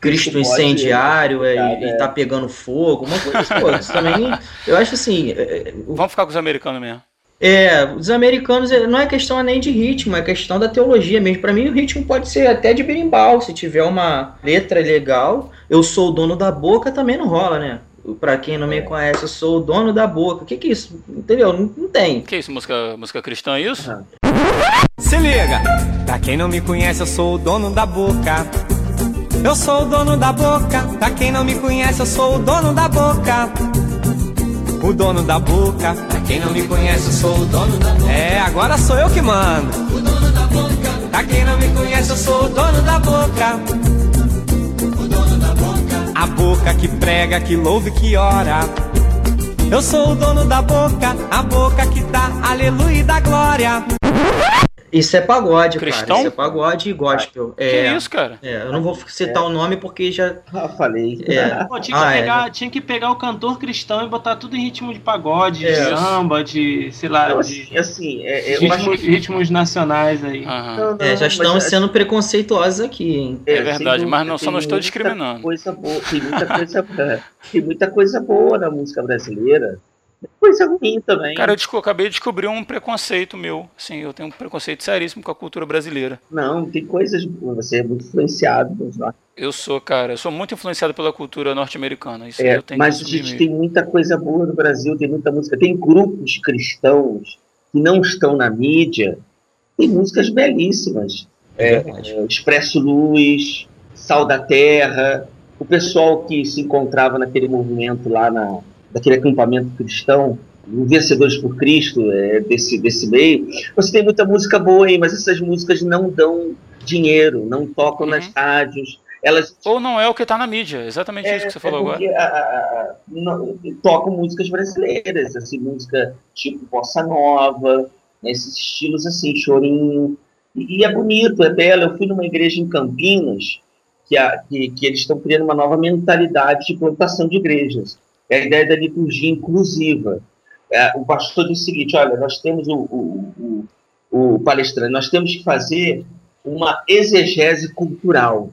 Cristo incendiário é, e tá pegando fogo, uma coisa, pô, isso também. Eu acho assim. É, é, Vamos ficar com os americanos mesmo. É, os americanos não é questão nem de ritmo, é questão da teologia mesmo. Para mim, o ritmo pode ser até de berimbau, se tiver uma letra legal. Eu sou o dono da boca, também não rola, né? Para quem não me conhece, eu sou o dono da boca. O que, que é isso? Entendeu? Não, não tem. Que é isso? Música, música cristã, é isso? Uhum. Se liga! Pra quem não me conhece, eu sou o dono da boca. Eu sou o dono da boca. Pra quem não me conhece, eu sou o dono da boca o dono da boca. Pra quem não me conhece, eu sou o dono da boca. É, agora sou eu que mando. O dono da boca. Pra quem não me conhece, eu sou o dono da boca. O dono da boca. A boca que prega, que louve, que ora. Eu sou o dono da boca, a boca que dá aleluia e dá glória. Isso é pagode, Cristão? cara. Isso é pagode e gospel. É, que isso, cara? É, eu não vou citar é. o nome porque já. Ah, falei. É. (laughs) Pô, tinha, que ah, é. pegar, é. tinha que pegar o cantor cristão e botar tudo em ritmo de pagode, de é. samba, de. sei lá. Não, de, assim, ritmos, ritmos, nacionais aí. Não, não, já estão sendo preconceituosos aqui, hein? É, verdade, mas não, só não estou discriminando. Coisa boa, tem muita coisa, (laughs) tem muita coisa boa na música brasileira coisa ruim também. Cara, eu acabei de descobrir um preconceito meu. Sim, eu tenho um preconceito seríssimo com a cultura brasileira. Não, tem coisas. Você é muito influenciado Eu sou, cara, eu sou muito influenciado pela cultura norte-americana. Isso é, eu tenho mas a gente tem muita coisa boa no Brasil, tem muita música. Tem grupos cristãos que não estão na mídia, tem músicas belíssimas. É, é, Expresso Luz, Sal da Terra, o pessoal que se encontrava naquele movimento lá na, daquele acampamento cristão, Vencedores por Cristo, é, desse, desse meio, você tem muita música boa aí, mas essas músicas não dão dinheiro, não tocam uhum. nas rádios. Elas... Ou não é o que está na mídia, exatamente é, isso que você falou agora. A, a, não, tocam músicas brasileiras, assim, música tipo bossa nova, né, esses estilos assim, chorinho. E, e, é bonito, é belo. Eu fui numa igreja em Campinas que, a, que, que eles estão criando uma nova mentalidade de plantação de igrejas é a ideia da liturgia inclusiva. É, o pastor disse o seguinte: olha, nós temos o, o, o, o palestrante, nós temos que fazer uma exegese cultural.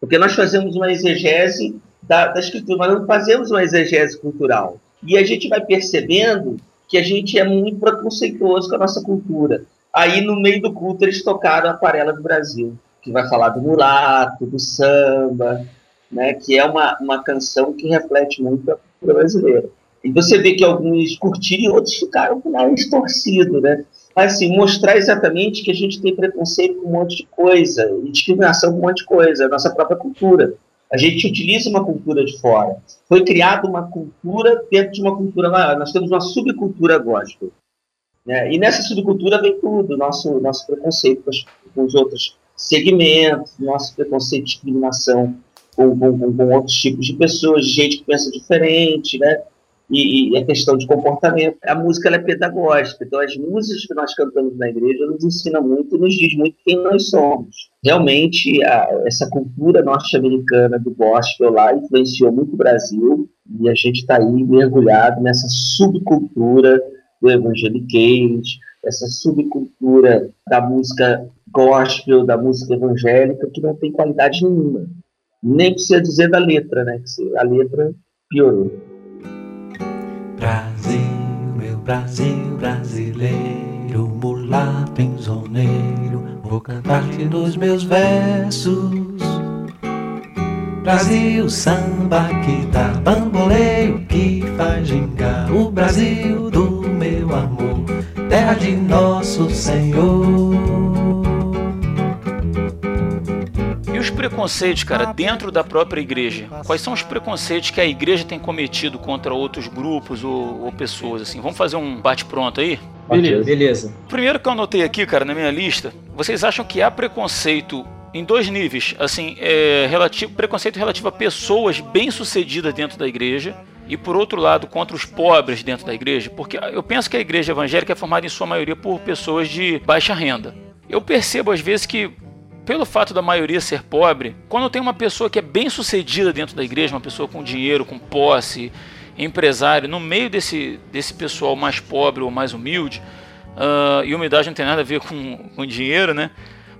Porque nós fazemos uma exegese da, da escritura, mas não fazemos uma exegese cultural. E a gente vai percebendo que a gente é muito preconceituoso com a nossa cultura. Aí, no meio do culto, eles tocaram a Aquarela do Brasil, que vai falar do mulato, do samba, né, que é uma, uma canção que reflete muito a brasileira. E você vê que alguns curtiram e outros ficaram com o nariz torcido, né? Mas, assim, mostrar exatamente que a gente tem preconceito com um monte de coisa, discriminação com um monte de coisa, a nossa própria cultura. A gente utiliza uma cultura de fora. Foi criada uma cultura dentro de uma cultura maior. Nós temos uma subcultura gospel. Né? E nessa subcultura vem tudo, nosso, nosso preconceito com os outros segmentos, nosso preconceito de discriminação com, com, com, outros tipos de pessoas, gente que pensa diferente, né? E, e a questão de comportamento. A música é pedagógica, então as músicas que nós cantamos na igreja nos ensinam muito e nos diz muito quem nós somos. Realmente, a, essa cultura norte-americana do gospel lá influenciou muito o Brasil e a gente está aí mergulhado nessa subcultura do evangeliquez, essa subcultura da música gospel, da música evangélica, que não tem qualidade nenhuma. Nem precisa dizer da letra, né? A letra piorou. Brasil, meu Brasil brasileiro, mulato enzoneiro, vou cantar-te nos meus versos. Brasil, samba que dá bamboleio, que faz gingar o Brasil do meu amor, terra de nosso Senhor. Preconceitos, cara, dentro da própria igreja? Quais são os preconceitos que a igreja tem cometido contra outros grupos ou, ou pessoas, assim? Vamos fazer um bate-pronto aí? Beleza. Beleza. Primeiro que eu anotei aqui, cara, na minha lista, vocês acham que há preconceito em dois níveis, assim, é, relativo, preconceito relativo a pessoas bem-sucedidas dentro da igreja e por outro lado contra os pobres dentro da igreja, porque eu penso que a igreja evangélica é formada em sua maioria por pessoas de baixa renda. Eu percebo às vezes que pelo fato da maioria ser pobre, quando tem uma pessoa que é bem sucedida dentro da igreja, uma pessoa com dinheiro, com posse, empresário, no meio desse, desse pessoal mais pobre ou mais humilde, uh, e humildade não tem nada a ver com, com dinheiro, né?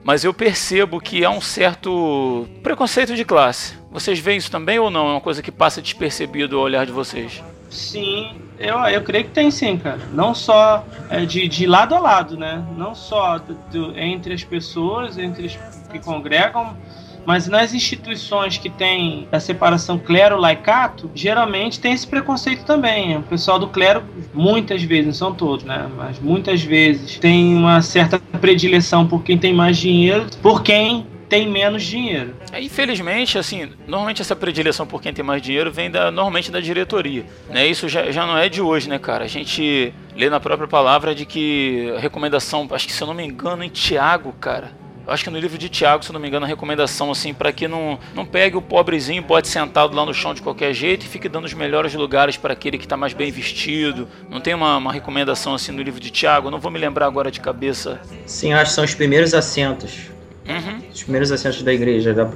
Mas eu percebo que há um certo preconceito de classe. Vocês veem isso também ou não? É uma coisa que passa despercebido ao olhar de vocês? Sim, eu, eu creio que tem sim, cara. Não só é, de, de lado a lado, né? Não só do, do, entre as pessoas, entre os que congregam, mas nas instituições que tem a separação clero-laicato, geralmente tem esse preconceito também. O pessoal do clero, muitas vezes, não são todos, né? Mas muitas vezes tem uma certa predileção por quem tem mais dinheiro, por quem tem menos dinheiro. É, infelizmente, assim, normalmente essa predileção por quem tem mais dinheiro vem da, normalmente da diretoria. Né? Isso já, já não é de hoje, né, cara? A gente lê na própria palavra de que a recomendação, acho que se eu não me engano, em Tiago, cara. Eu acho que no livro de Tiago, se eu não me engano, a recomendação assim para que não, não pegue o pobrezinho, bote sentado lá no chão de qualquer jeito e fique dando os melhores lugares para aquele que está mais bem vestido. Não tem uma, uma recomendação assim no livro de Tiago? Não vou me lembrar agora de cabeça. Sim, acho que são os primeiros assentos. Uhum. Os primeiros assentos da igreja, da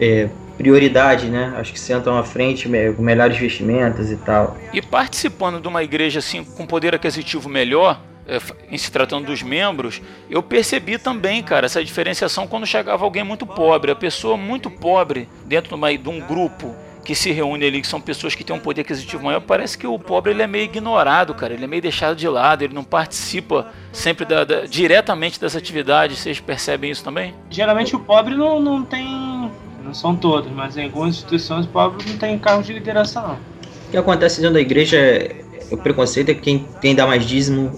é, prioridade, né? Acho que sentam à frente com melhores vestimentas e tal. E participando de uma igreja assim com poder aquisitivo melhor, é, em se tratando dos membros, eu percebi também, cara, essa diferenciação quando chegava alguém muito pobre, a pessoa muito pobre dentro de, uma, de um grupo que se reúne ali, que são pessoas que têm um poder aquisitivo maior, parece que o pobre ele é meio ignorado, cara. Ele é meio deixado de lado, ele não participa sempre da, da, diretamente das atividades. Vocês percebem isso também? Geralmente o pobre não, não tem. Não são todos, mas em algumas instituições o pobre não tem cargo de liderança, não. O que acontece dentro da igreja é. O preconceito é quem, quem dá mais dízimo,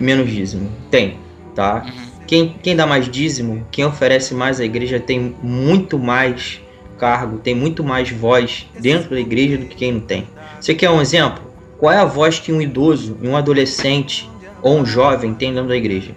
menos dízimo. Tem, tá? Uhum. Quem, quem dá mais dízimo, quem oferece mais à igreja tem muito mais cargo, tem muito mais voz dentro da igreja do que quem não tem. Você quer um exemplo? Qual é a voz que um idoso, um adolescente ou um jovem tem dentro da igreja?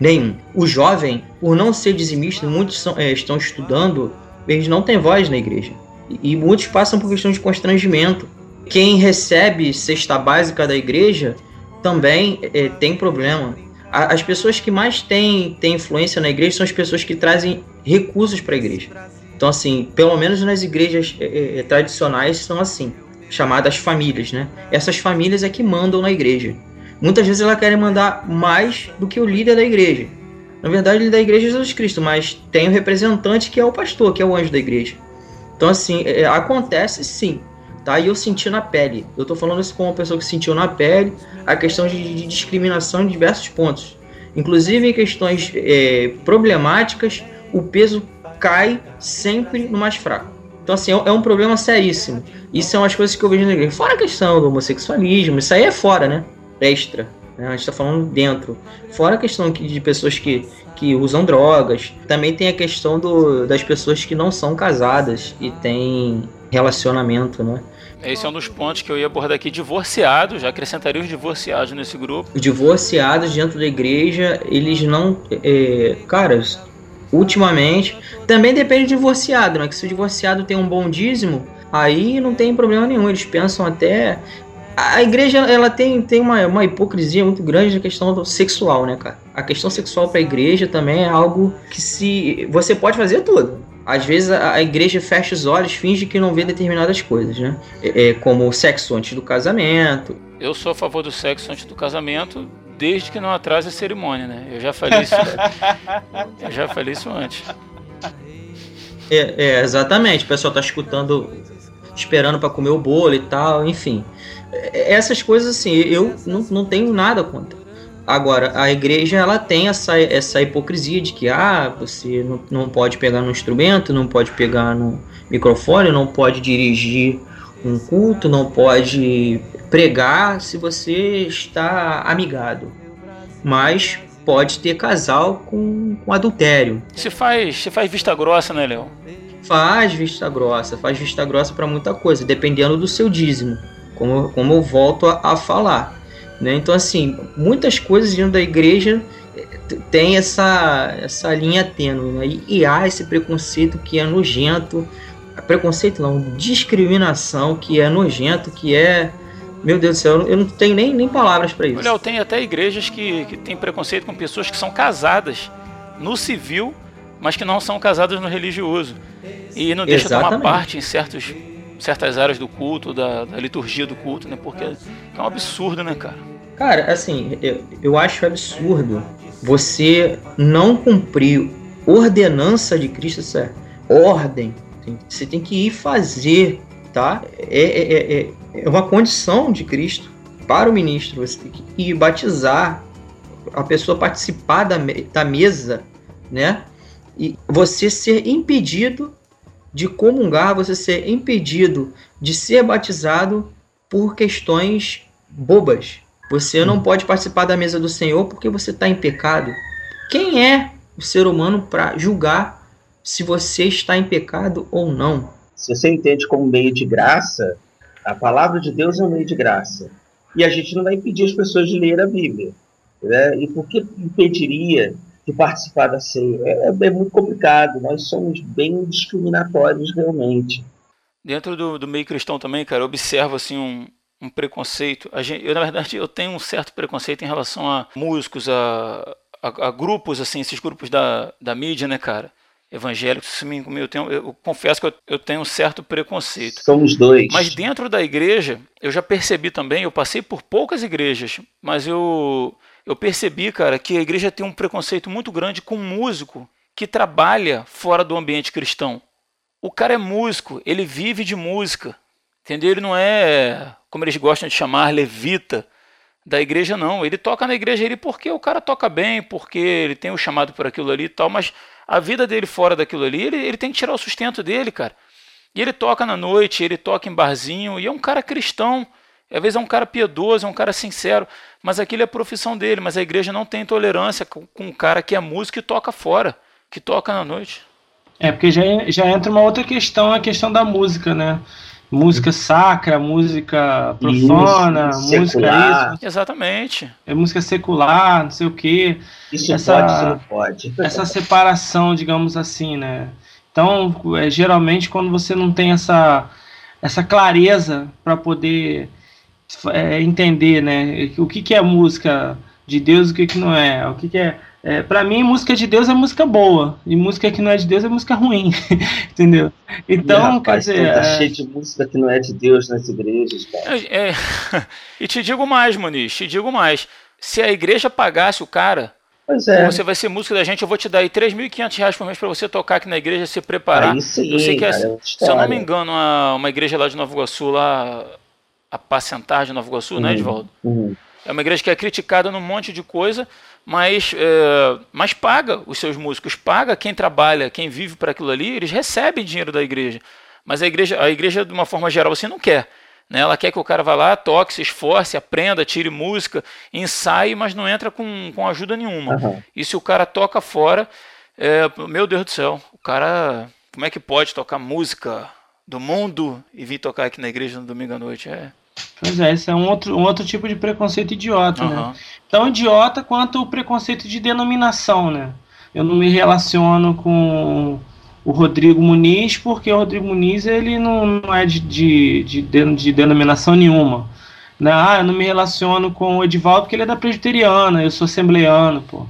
Nenhum. O jovem, por não ser dizimista, muitos são, é, estão estudando, eles não têm voz na igreja. E, e muitos passam por questão de constrangimento. Quem recebe cesta básica da igreja também é, tem problema. as pessoas que mais têm, têm influência na igreja são as pessoas que trazem recursos para a igreja. Então, assim, pelo menos nas igrejas é, é, tradicionais são assim, chamadas famílias, né? Essas famílias é que mandam na igreja. Muitas vezes elas querem mandar mais do que o líder da igreja. Na verdade, o líder da igreja é Jesus Cristo, mas tem o representante que é o pastor, que é o anjo da igreja. Então, assim, é, acontece sim, tá? E eu senti na pele. Eu tô falando isso como uma pessoa que sentiu na pele a questão de, de discriminação em diversos pontos. Inclusive em questões é, problemáticas, o peso cai sempre no mais fraco. Então, assim, é um é problema seríssimo. Isso é umas coisas que eu vejo na igreja. Fora a questão do homossexualismo, isso aí é fora, né? Extra. Né? A gente está falando dentro. Fora a questão de pessoas que, que usam drogas, também tem a questão do, das pessoas que não são casadas e têm relacionamento, né? Esse é um dos pontos que eu ia abordar aqui. Divorciados, já acrescentaria os divorciados nesse grupo. Os divorciados dentro da igreja, eles não. É, cara, ultimamente. Também depende do divorciado, né? Que se o divorciado tem um bom dízimo, aí não tem problema nenhum. Eles pensam até. A igreja ela tem, tem uma, uma hipocrisia muito grande na questão sexual, né, cara? A questão sexual para a igreja também é algo que se você pode fazer tudo. Às vezes a, igreja fecha os olhos, finge que não vê determinadas coisas, né? É, é, como o sexo antes do casamento. Eu sou a favor do sexo antes do casamento, desde que não atrase a cerimônia, né? Eu já falei isso. (laughs) eu já falei isso antes. É, é exatamente. O pessoal tá escutando, esperando para comer o bolo e tal, enfim. É, essas coisas assim, eu não, não tenho nada contra. Agora, a igreja ela tem essa, essa hipocrisia de que ah, você não, não pode pegar no instrumento, não pode pegar no microfone, não pode dirigir um culto, não pode pregar se você está amigado. Mas pode ter casal com, com adultério. Se faz, se faz vista grossa, né, Léo? Faz vista grossa, faz vista grossa para muita coisa, dependendo do seu dízimo, como, como eu volto a, a falar. Né? Então, assim, muitas coisas dentro da igreja eh, tem essa, essa linha tênue, né? e, e há esse preconceito que é nojento, preconceito não, discriminação que é nojento, que é meu Deus do céu, eu não tenho nem, nem palavras para isso. Olha, tem até igrejas que, que têm preconceito com pessoas que são casadas no civil, mas que não são casadas no religioso. E não deixa Exatamente. tomar parte em certos, certas áreas do culto, da, da liturgia do culto, né? Porque é um absurdo, né, cara? Cara, assim, eu, eu acho absurdo você não cumprir ordenança de Cristo, é ordem. Você tem que ir fazer, tá? É, é, é, é é uma condição de Cristo para o ministro. Você tem que ir batizar, a pessoa participar da, da mesa, né? E você ser impedido de comungar, você ser impedido de ser batizado por questões bobas. Você não pode participar da mesa do Senhor porque você está em pecado. Quem é o ser humano para julgar se você está em pecado ou não? Se você entende como meio de graça, a palavra de Deus é um meio de graça. E a gente não vai impedir as pessoas de ler a Bíblia. Né? E por que impediria de participar da ceia? É, é muito complicado. Nós somos bem discriminatórios realmente. Dentro do, do meio cristão também, cara, eu observo assim um, um preconceito. Gente, eu, na verdade, eu tenho um certo preconceito em relação a músicos, a, a, a grupos, assim, esses grupos da, da mídia, né, cara? Evangélicos, eu, tenho, eu confesso que eu, eu, tenho um certo preconceito. Somos dois. Mas dentro da igreja, eu já percebi também, eu passei por poucas igrejas, mas eu, eu percebi, cara, que a igreja tem um preconceito muito grande com músico que trabalha fora do ambiente cristão. O cara é músico, ele vive de música, entendeu? Ele não é, como eles gostam de chamar, levita da igreja, não. Ele toca na igreja ele porque o cara toca bem, porque ele tem o chamado por aquilo ali e tal, mas a vida dele fora daquilo ali, ele, ele tem que tirar o sustento dele, cara. E ele toca na noite, ele toca em barzinho, e é um cara cristão. Às vezes é um cara piedoso, é um cara sincero, mas aquilo é a profissão dele. Mas a igreja não tem tolerância com, com um cara que é músico e toca fora, que toca na noite. É, porque já, já entra uma outra questão, a questão da música, né? Música sacra, música profana, isso, música secular. isso. Exatamente. É música secular, não sei o quê. Isso essa, pode, isso não pode. Essa separação, digamos assim, né? Então, é, geralmente quando você não tem essa essa clareza para poder é, entender, né, o que, que é música de Deus e o que, que não é, o que, que é é, para mim, música de Deus é música boa. E música que não é de Deus é música ruim. (laughs) Entendeu? Então, rapaz, quer dizer. Tá é... cheio de música que não é de Deus nas igrejas, cara. É, é... (laughs) e te digo mais, Muniz, te digo mais. Se a igreja pagasse o cara. É. Você vai ser músico da gente, eu vou te dar aí 3.500 reais por mês para você tocar aqui na igreja, se preparar. Aí sim, eu sei que, é cara, é, se eu não me engano, uma, uma igreja lá de Nova Iguaçu, lá, a Pacentar de Nova Iguaçu, né, uhum, né, Edvaldo? Uhum. É uma igreja que é criticada num monte de coisa, mas, é, mas paga os seus músicos, paga quem trabalha, quem vive para aquilo ali, eles recebem dinheiro da igreja. Mas a igreja, a igreja, de uma forma geral, assim, não quer. Né? Ela quer que o cara vá lá, toque, se esforce, aprenda, tire música, ensaie, mas não entra com, com ajuda nenhuma. Aham. E se o cara toca fora, é, meu Deus do céu, o cara, como é que pode tocar música do mundo e vir tocar aqui na igreja no domingo à noite? É. Pois é, esse é um outro, um outro tipo de preconceito idiota, né? aham. Tão idiota quanto o preconceito de denominação, né? Eu não me relaciono com o Rodrigo Muniz porque o Rodrigo Muniz ele não, não é de, de, de, de- de denominação nenhuma. Né? Ah, eu não me relaciono com o Edivaldo porque ele é da presbiteriana, eu sou assembleiano, pô.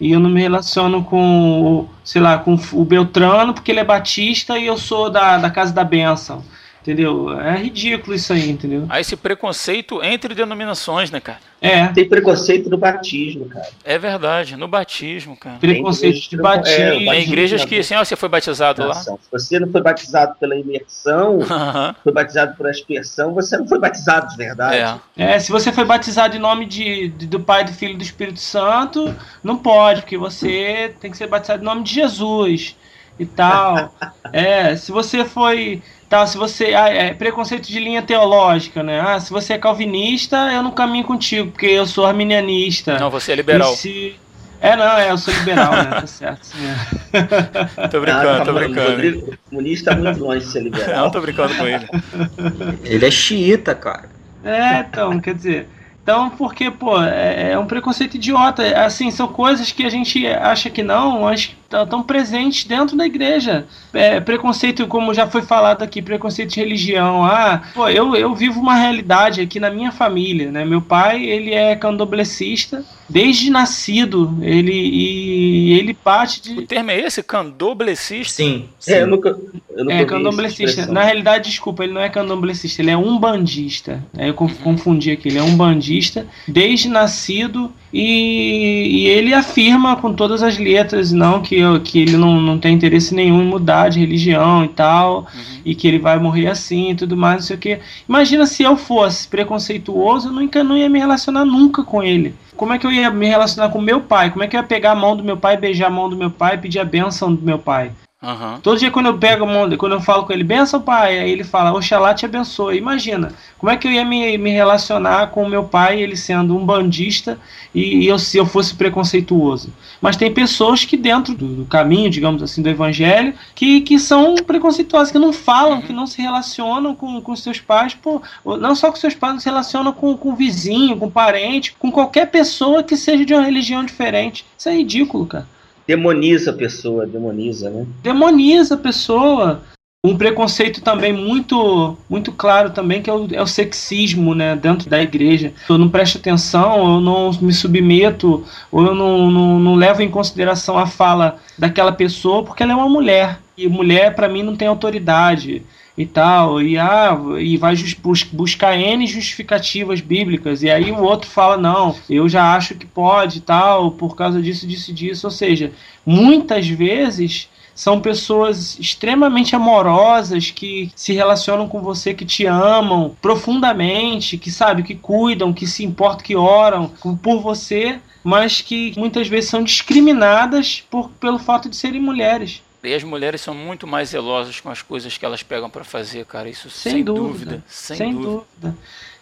E eu não me relaciono com, o, sei lá, com o Beltrano porque ele é batista e eu sou da, da Casa da Bênção. Entendeu? É ridículo isso aí, entendeu? Há esse preconceito entre denominações, né, cara? É, Tem preconceito no batismo, cara. É verdade, no batismo, cara. preconceito de não- é, batismo. Tem batismo igrejas que, assim, ó, você foi batizado lá? Se você não foi batizado pela imersão, (laughs) foi batizado por aspersão, você não foi batizado de verdade. É. É, se você foi batizado em nome de, de- do Pai, do Filho e do Espírito Santo, não pode, porque você tem que ser batizado em nome de Jesus e tal. (laughs) É, se você foi. Tal, se você. Ah, é, preconceito de linha teológica, né? Ah, se você é calvinista, eu não caminho contigo, porque eu sou arminianista. Não, você é liberal. Se- É, não, é, eu sou liberal, né? Tá certo. sim, é. (laughs) Tô Ah, brincando, tá tô brincando. Rodrigo Muniz está muito longe de ser Não, liberal. tô brincando com ele. Ele é xiita, cara. É, então, quer dizer. Então, porque, pô, é, é um preconceito idiota. Assim, são coisas que a gente acha que não, mas estão presentes dentro da igreja. É, preconceito, como já foi falado aqui, preconceito de religião. Ah, pô, eu, eu vivo uma realidade aqui na minha família, né? Meu pai, ele é candomblessista, desde nascido, ele, e ele parte O de... termo é esse? Candomblessista? Sim, sim. É, eu nunca, eu nunca É, expressão. Na realidade, desculpa, ele não é candomblessista, ele é umbandista. Aí eu conf- confundi aqui, ele é umbandista, desde nascido, e, e ele afirma com todas as letras, não que, eu- que ele não, não tem interesse nenhum em mudar de religião e tal, Uhum. e que ele vai morrer assim e tudo mais, não sei o que. Imagina se eu fosse preconceituoso, eu nunca não ia me relacionar nunca com ele. Como é que eu ia me relacionar com meu pai? Como é que eu ia pegar a mão do meu pai, beijar a mão do meu pai e pedir a bênção do meu pai? Aham. Todo dia quando eu pego, quando eu falo com ele, benção pai, aí ele fala, Oxalá te abençoe. Imagina, como é que eu ia me, me relacionar com o meu pai, ele sendo um bandista, e, eu, se eu fosse preconceituoso. Mas tem pessoas que dentro do, do caminho, digamos assim, do evangelho, que, que são preconceituosas, que não falam, que não se relacionam com, com seus pais, não só com seus pais, não se relacionam com, com vizinho, com parente, com qualquer pessoa que seja de uma religião diferente. Isso é ridículo, cara Demoniza a pessoa, demoniza, né? demoniza a pessoa. Um preconceito também muito muito claro também que é o, é o sexismo né, dentro da igreja. Eu não presto atenção, eu não me submeto, ou eu não, não, não levo em consideração a fala daquela pessoa porque ela é uma mulher. E mulher, para mim, não tem autoridade e tal, e, ah, e vai bus- buscar N justificativas bíblicas, e aí o outro fala, não, eu já acho que pode tal, por causa disso, disso disso. Ou seja, muitas vezes são pessoas extremamente amorosas que se relacionam com você, que te amam profundamente, que sabe, que cuidam, que se importam, que oram por você, mas que muitas vezes são discriminadas por, pelo fato de serem mulheres. E as mulheres são muito mais zelosas com as coisas que elas pegam pra fazer, cara. Isso sem, Sem dúvida. dúvida. Sem, Sem dúvida. dúvida.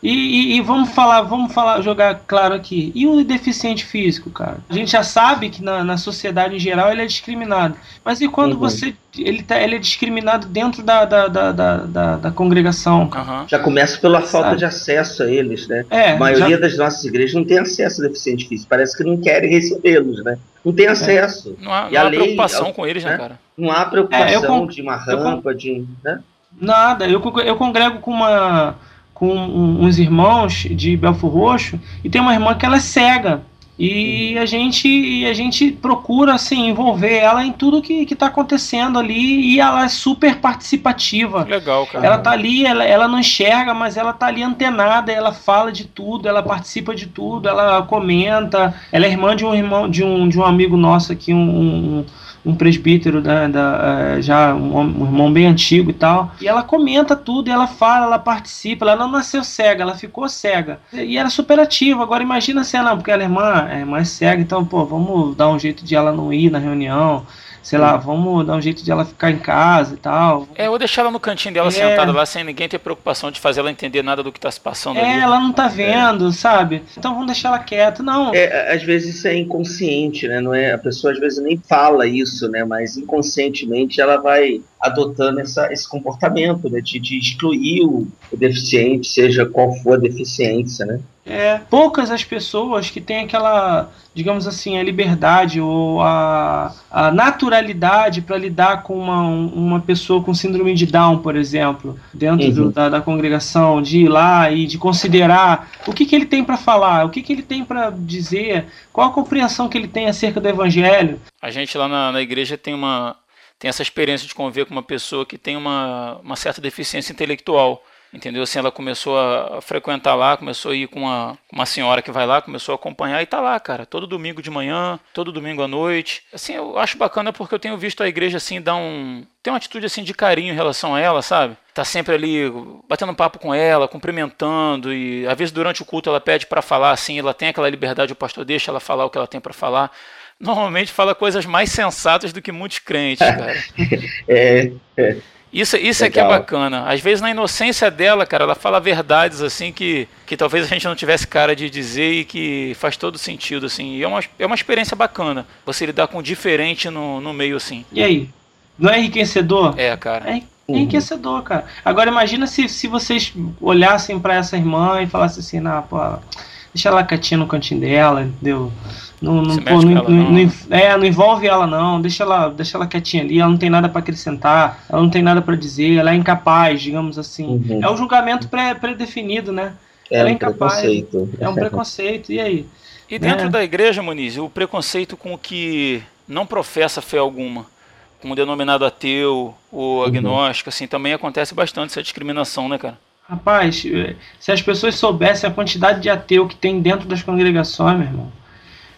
E, e- e vamos falar, vamos falar, jogar claro aqui. E o deficiente físico, cara? A gente já sabe que na, na sociedade em geral ele é discriminado. Mas e quando Uhum. você. Ele, tá, ele é discriminado dentro da, da, da, da, da- da congregação. cara? Aham. Já começa pela falta Sabe. de acesso a eles, né? É, a maioria já- das nossas igrejas não tem acesso a deficiente físico. Parece que não querem recebê-los, né? Não tem acesso. Não há, E não a há lei, preocupação é com eles, né, né? cara? Não há preocupação É, con- de uma con- rampa, de. Né? Nada, eu, eu congrego com uma com uns irmãos de Belfor Roxo e tem uma irmã que ela é cega. E a gente a gente procura assim envolver ela em tudo que que está acontecendo ali e ela é super participativa. Legal, cara. Ela tá ali, ela, ela não enxerga, mas ela tá ali antenada, ela fala de tudo, ela participa de tudo, ela comenta. Ela é irmã de um irmão, de um, de um amigo nosso aqui, um, um, um presbítero, né, da, eh, já um, um irmão bem antigo e tal. E ela comenta tudo, ela fala, ela participa. Ela não nasceu cega, ela ficou cega. E era super ativa. Agora imagina se ela, porque ela é irmã, é irmã é cega, então, pô, vamos dar um jeito de ela não ir na reunião sei lá, vamos dar um jeito de ela ficar em casa e tal. É, ou deixar ela no cantinho dela É. sentada lá sem ninguém ter preocupação de fazer ela entender nada do que tá se passando ali. É, ela não tá vendo, sabe? Então vamos deixar ela quieta. Não, É, às vezes isso é inconsciente, né? Não é, a pessoa às vezes nem fala isso, né? Mas inconscientemente ela vai adotando essa, esse comportamento, né? De, de excluir o, o deficiente, seja qual for a deficiência, né? É, poucas as pessoas que têm aquela, digamos assim, a liberdade ou a, a naturalidade para lidar com uma, uma pessoa com síndrome de Down, por exemplo, dentro do- Uhum. da, da congregação, de ir lá e de considerar o que, que ele tem para falar, o que, que ele tem para dizer, qual a compreensão que ele tem acerca do evangelho. A gente lá na, na igreja tem uma tem essa experiência de conviver com uma pessoa que tem uma, uma certa deficiência intelectual. Entendeu? Assim, ela começou a, frequentar lá, começou a ir com uma, uma senhora que vai lá, começou a acompanhar e tá lá, cara, todo domingo de manhã, todo domingo à noite. Assim, eu acho bacana porque eu tenho visto a igreja assim dar um tem uma atitude assim de carinho em relação a ela, sabe? Tá sempre ali batendo papo com ela, cumprimentando e às vezes durante o culto ela pede para falar assim, ela tem aquela liberdade, o pastor deixa ela falar o que ela tem para falar. Normalmente fala coisas mais sensatas do que muitos crentes, cara. (laughs) É, Isso, isso é que é bacana. Às vezes, na inocência dela, cara, ela fala verdades assim que, que talvez a gente não tivesse cara de dizer e que faz todo sentido, assim. E é uma, é uma experiência bacana você lidar com o diferente no, no meio, assim. E aí? Não é enriquecedor? É, cara. É enriquecedor, cara. Agora imagina se, se vocês olhassem pra essa irmã e falassem assim, não, pô, deixa ela quietinha no cantinho dela, entendeu? Não, não, pô, não, ela, não- não. é, não envolve ela não, deixa ela, deixa ela quietinha ali, ela não tem nada pra acrescentar, ela não tem nada pra dizer, ela é incapaz, digamos assim. Uhum. É um julgamento pré- pré-definido, né? é Ela é um incapaz. preconceito. É um (laughs) preconceito. E aí? E dentro É. da igreja, Muniz, o preconceito com o que não professa fé alguma, com o denominado ateu ou agnóstico, assim, também acontece bastante essa discriminação, né, cara? Rapaz, eh, se as pessoas soubessem a quantidade de ateu que tem dentro das congregações, meu irmão.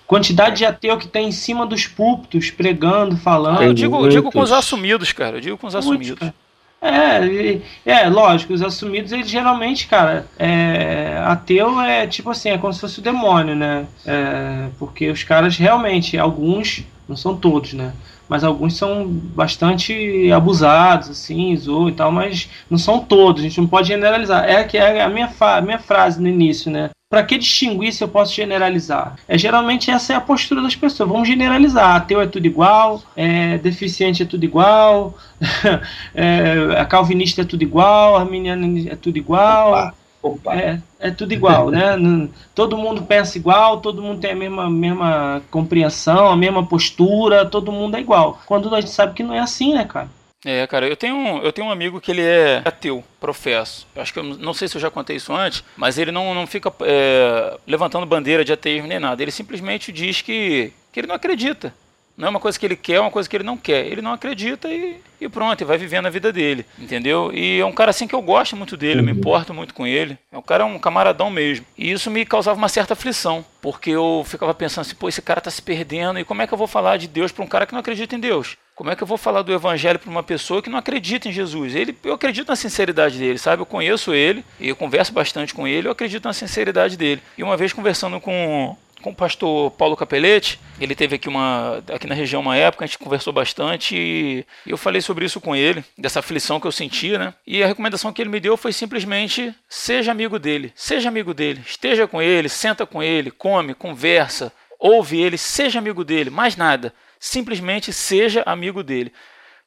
Quantidade de ateu que tem em cima dos púlpitos, pregando, falando. Ah, eu digo, eu digo com os assumidos, cara. Eu digo com os Putz, assumidos. cara. É, é, lógico, os assumidos, eles geralmente, cara, é, ateu é tipo assim, é como se fosse o demônio, né? É, porque os caras realmente, alguns, não são todos, né? Mas alguns são bastante abusados, assim, zoam e tal, mas não são todos, a gente não pode generalizar. É que é a minha, a minha frase no início, né? Pra que distinguir se eu posso generalizar? É geralmente essa é a postura das pessoas. Vamos generalizar. Ateu é tudo igual, é, deficiente é tudo igual, (laughs) é, a calvinista é tudo igual, a arminiana é tudo igual. Opa, opa. É, é tudo igual, né? (laughs) Todo mundo pensa igual, todo mundo tem a mesma, mesma compreensão, a mesma postura, todo mundo é igual. Quando a gente sabe que não é assim, né, cara? É, cara, eu tenho, um- eu tenho um amigo que ele é ateu, professo. Eu acho que eu não- não sei se eu já contei isso antes, mas ele não, não fica é, levantando bandeira de ateísmo nem nada. Ele simplesmente diz que, que ele não acredita. Não é uma coisa que ele quer, é uma coisa que ele não quer. Ele não acredita e, e pronto, e vai vivendo a vida dele, entendeu? E é um cara assim que eu gosto muito dele, eu me importo muito com ele. É um cara, um camaradão mesmo. E isso me causava uma certa aflição, porque eu ficava pensando assim, pô, esse cara tá se perdendo, e como é que eu vou falar de Deus para um cara que não acredita em Deus? Como é que eu vou falar do evangelho para uma pessoa que não acredita em Jesus? Ele, eu acredito na sinceridade dele, sabe? Eu conheço ele e eu converso bastante com ele, eu acredito na sinceridade dele. E uma vez conversando com com o pastor Paulo Capelletti, ele teve aqui uma aqui na região uma época, a gente conversou bastante e eu falei sobre isso com ele, dessa aflição que eu sentia, né? E a recomendação que ele me deu foi simplesmente seja amigo dele, seja amigo dele, esteja com ele, senta com ele, come, conversa, ouve ele, seja amigo dele, mais nada, simplesmente seja amigo dele.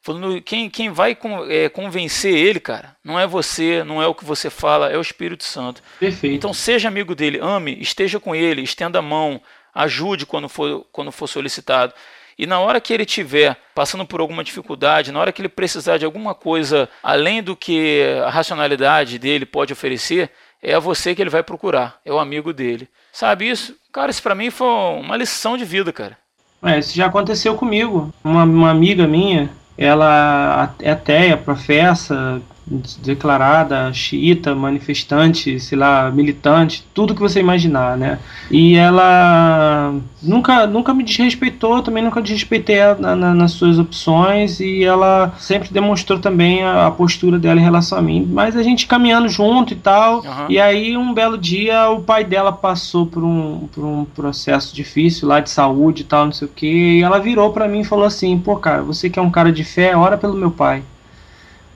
Falando, quem, quem vai con- é, convencer ele, cara, não é você, não é o que você fala, é o Espírito Santo. Perfeito. Então seja amigo dele, ame, esteja com ele, estenda a mão, ajude quando for, quando for solicitado. E na hora que ele estiver passando por alguma dificuldade, na hora que ele precisar de alguma coisa além do que a racionalidade dele pode oferecer, é a você que ele vai procurar, é o amigo dele. Sabe isso? Cara, isso pra mim foi uma lição de vida, cara. É, isso já aconteceu comigo. Uma, uma amiga minha, ela é ateia, professa, declarada xiita, manifestante, sei lá, militante, tudo que você imaginar, né? E ela nunca, nunca me desrespeitou, também nunca desrespeitei ela na, nas suas opções e ela sempre demonstrou também a, a, postura dela em relação a mim. Mas a gente caminhando junto e tal, uhum. e aí um belo dia o pai dela passou por um, por um processo difícil lá de saúde e tal, não sei o que, e ela virou para mim e falou assim, pô cara, você que é um cara de fé, ora pelo meu pai.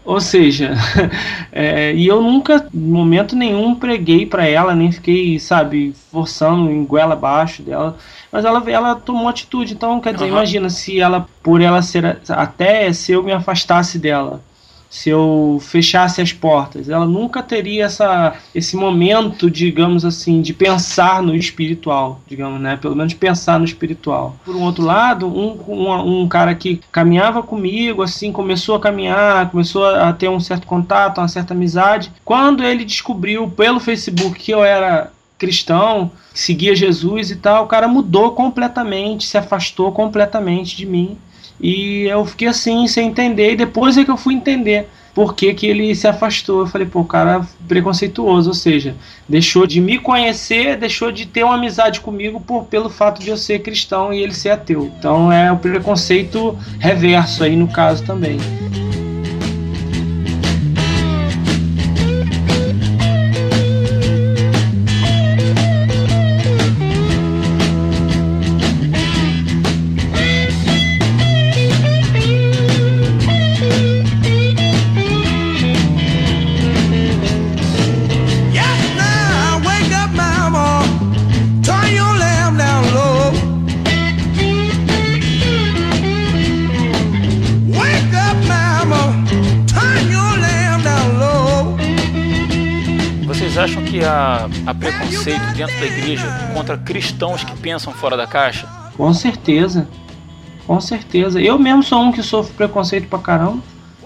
Ou seja, (laughs) é, e eu nunca, em momento nenhum, preguei para ela, nem fiquei, sabe, forçando em goela abaixo dela. Mas ela, ela tomou atitude. Então, quer dizer, uhum. imagina se ela, por ela ser. Até se eu me afastasse dela se eu fechasse as portas. Ela nunca teria essa, esse momento, digamos assim, de pensar no espiritual, digamos, né? Pelo menos pensar no espiritual. Por um outro lado, um, um, um cara que caminhava comigo, assim, começou a caminhar, começou a ter um certo contato, uma certa amizade. Quando ele descobriu pelo Facebook que eu era cristão, seguia Jesus e tal, o cara mudou completamente, se afastou completamente de mim e eu fiquei assim, sem entender. E depois é que eu fui entender por que, que ele se afastou. Eu falei, pô, o cara é preconceituoso, ou seja, deixou de me conhecer, deixou de ter uma amizade comigo por, pelo fato de eu ser cristão e ele ser ateu. Então é o preconceito reverso aí no caso também. Dentro da igreja contra cristãos que pensam fora da caixa? Com certeza. Com certeza. Eu mesmo sou um que sofre preconceito pra caramba.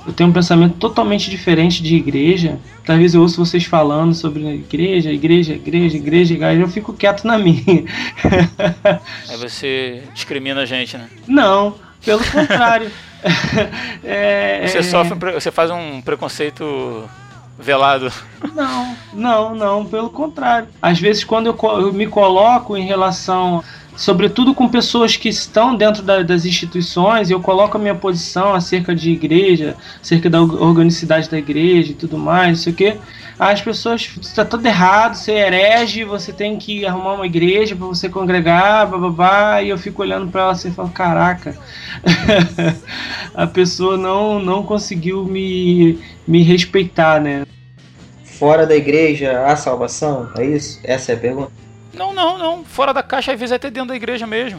Eu tenho um pensamento totalmente diferente de igreja. Talvez eu ouço vocês falando sobre igreja, igreja, igreja, igreja, igreja. Eu fico quieto na (laughs) minha. Aí você discrimina a gente, né? Não, pelo contrário. (laughs) (laughs) é, você sofre, você faz um preconceito velado. Não, não, não, pelo contrário. Às vezes, quando eu, eu me coloco em relação sobretudo com pessoas que estão dentro da, das instituições, eu coloco a minha posição acerca de igreja, acerca da organicidade da igreja e tudo mais, não sei o que. As pessoas, está tudo errado, você é herege, você tem que arrumar uma igreja para você congregar, bababá, e eu fico olhando para ela assim e falo, caraca, (laughs) a pessoa não, não conseguiu me, me respeitar, né? Fora da igreja há salvação? É isso? Essa é a pergunta? Não, não, não. Fora da caixa, às vezes é até dentro da igreja mesmo.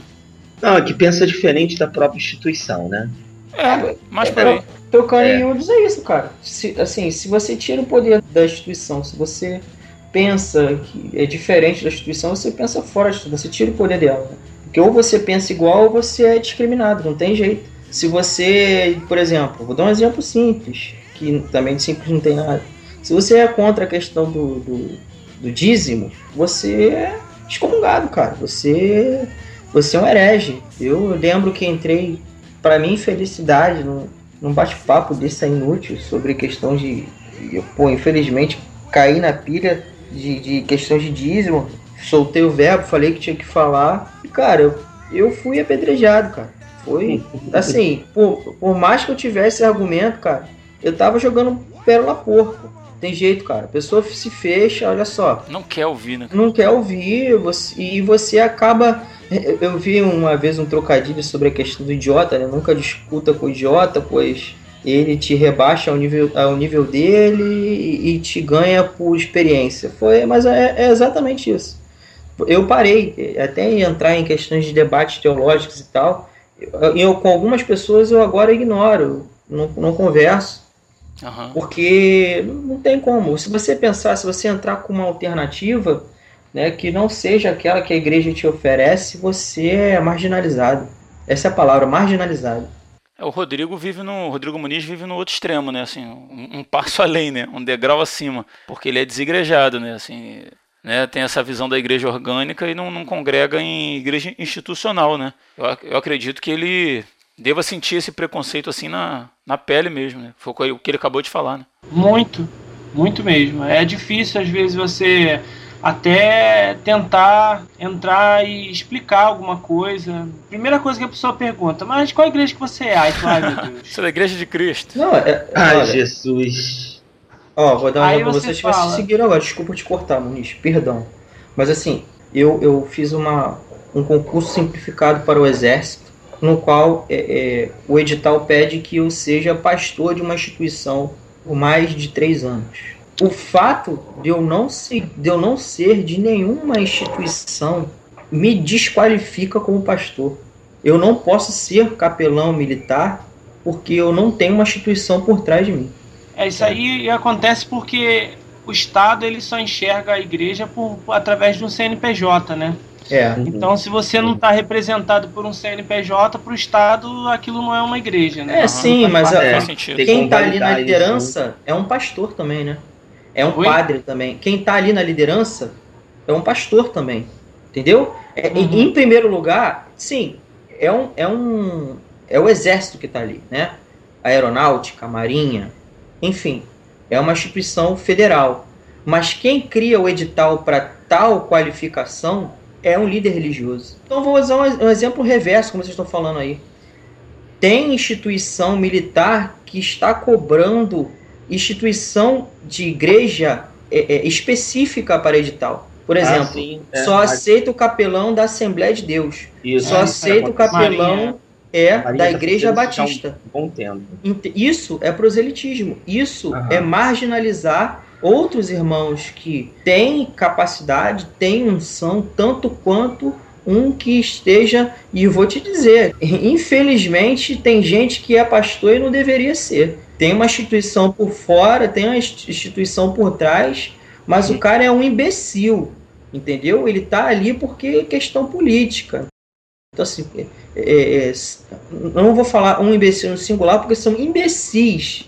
Não, é que pensa diferente da própria instituição, né? É, mas é, por aí. Tocando é. em dizer isso, cara. Se, assim, se você tira o poder da instituição, se você pensa que é diferente da instituição, você pensa fora, você tira o poder dela. Porque ou você pensa igual ou você é discriminado, não tem jeito. Se você, por exemplo, vou dar um exemplo simples, que também de simples não tem nada. Se você é contra a questão do, do, do dízimo, você é excomungado, cara. Você, você é um herege. Eu lembro que entrei, para mim, felicidade, num, num bate-papo desse inútil sobre questão de. Eu, pô, infelizmente, caí na pilha de, de questões de dízimo. Soltei o verbo, falei que tinha que falar. E, cara, eu, eu fui apedrejado, cara. Foi (laughs) assim, por, por mais que eu tivesse argumento, cara, eu tava jogando pérola porco. Tem jeito, cara. A pessoa se fecha, olha só. Não quer ouvir, né? Não quer ouvir, você, e você acaba. Eu vi uma vez um trocadilho sobre a questão do idiota, né? Nunca discuta com o idiota, pois ele te rebaixa ao nível, ao nível dele e, e te ganha por experiência. Foi, mas é, é, exatamente isso. Eu parei, até em entrar em questões de debates teológicos e tal. Eu, eu com algumas pessoas eu agora ignoro, não, não converso Uhum. Porque não tem como. Se você pensar, se você entrar com uma alternativa né, que não seja aquela que a igreja te oferece, você é marginalizado. Essa é a palavra, marginalizado. É, o Rodrigo vive no. O Rodrigo Muniz vive no outro extremo, né? Assim, um, um, passo (laughs) além, né? Um degrau acima. Porque ele é desigrejado, né? Assim, né? Tem essa visão da igreja orgânica e não, não congrega em igreja institucional, né? Eu, eu acredito que ele deva sentir esse preconceito assim na, na pele mesmo, né? Foi o que ele acabou de falar, né? Muito, muito mesmo. É difícil às vezes você até tentar entrar e explicar alguma coisa. Primeira coisa que a pessoa pergunta, mas qual igreja que você é? Ai, ai meu (laughs) Deus. Sou da igreja de Cristo. Não, é, Ai, olha, Jesus. Ó, vou dar um exemplo pra você vocês que vocês fala. seguiram agora. Desculpa te cortar, Muniz, perdão. Mas assim, eu, eu fiz uma, um concurso simplificado para o Exército, no qual é, é, o edital pede que eu seja pastor de uma instituição por mais de três anos. O fato de eu não ser, de eu não ser de nenhuma instituição me desqualifica como pastor. Eu não posso ser capelão militar porque eu não tenho uma instituição por trás de mim. É isso aí acontece porque o Estado ele só enxerga a igreja por, através de um CNPJ, né? É. Então, se você não está representado por um CNPJ, para o Estado aquilo não é uma igreja, né? É, sim, mas a- É, quem está ali na liderança é um pastor também, né? É um Oi? padre também. Quem está ali na liderança é um pastor também. Entendeu? É, em- Uhum. Em primeiro lugar, sim, é um, é um é o exército que está ali, né? A aeronáutica, a marinha, enfim, é uma instituição federal. Mas quem cria o edital para tal qualificação é um líder religioso. Então vou usar um, um exemplo reverso, como vocês estão falando aí. Tem instituição militar que está cobrando instituição de igreja é, é, específica para edital. Por Ah, exemplo, sim, é, só aceita o capelão da Assembleia de Deus. Isso, Só aceita o capelão Marinha. é Marinha da Igreja Batista. Um bom tempo. Isso é proselitismo. Isso Aham. é marginalizar outros irmãos que têm capacidade, têm unção, tanto quanto um que esteja. E vou te dizer, infelizmente, tem gente que é pastor e não deveria ser. Tem uma instituição por fora, tem uma inst- instituição por trás, mas o cara é um imbecil. Entendeu? Ele tá ali porque é questão política. Então, assim, é- é- é, não vou falar um imbecil no singular, porque são imbecis.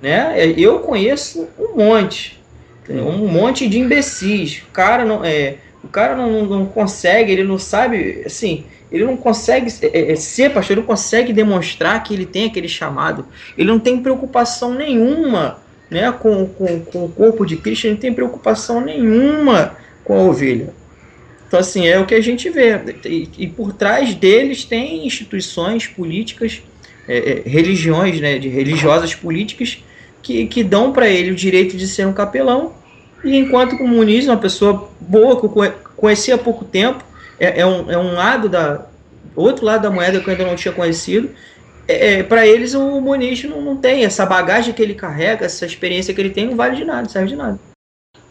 Né? É, Eu conheço um monte. Um monte de imbecis. O cara não, é, o cara não, não consegue, ele não sabe, assim, ele não consegue é, é, ser pastor, ele não consegue demonstrar que ele tem aquele chamado. Ele não tem preocupação nenhuma né, com, com, com o corpo de Cristo, ele não tem preocupação nenhuma com a ovelha. Então, assim, é o que a gente vê. E, e por trás deles tem instituições políticas, é, é, religiões, né, de religiosas políticas, que, que dão para ele o direito de ser um capelão. E enquanto o Muniz, uma pessoa boa, que eu conhe- conheci há pouco tempo, é, é um, é um lado da. outro lado da moeda que eu ainda não tinha conhecido. É, para eles, o Muniz não, não tem essa bagagem que ele carrega, essa experiência que ele tem, não vale de nada, serve de nada.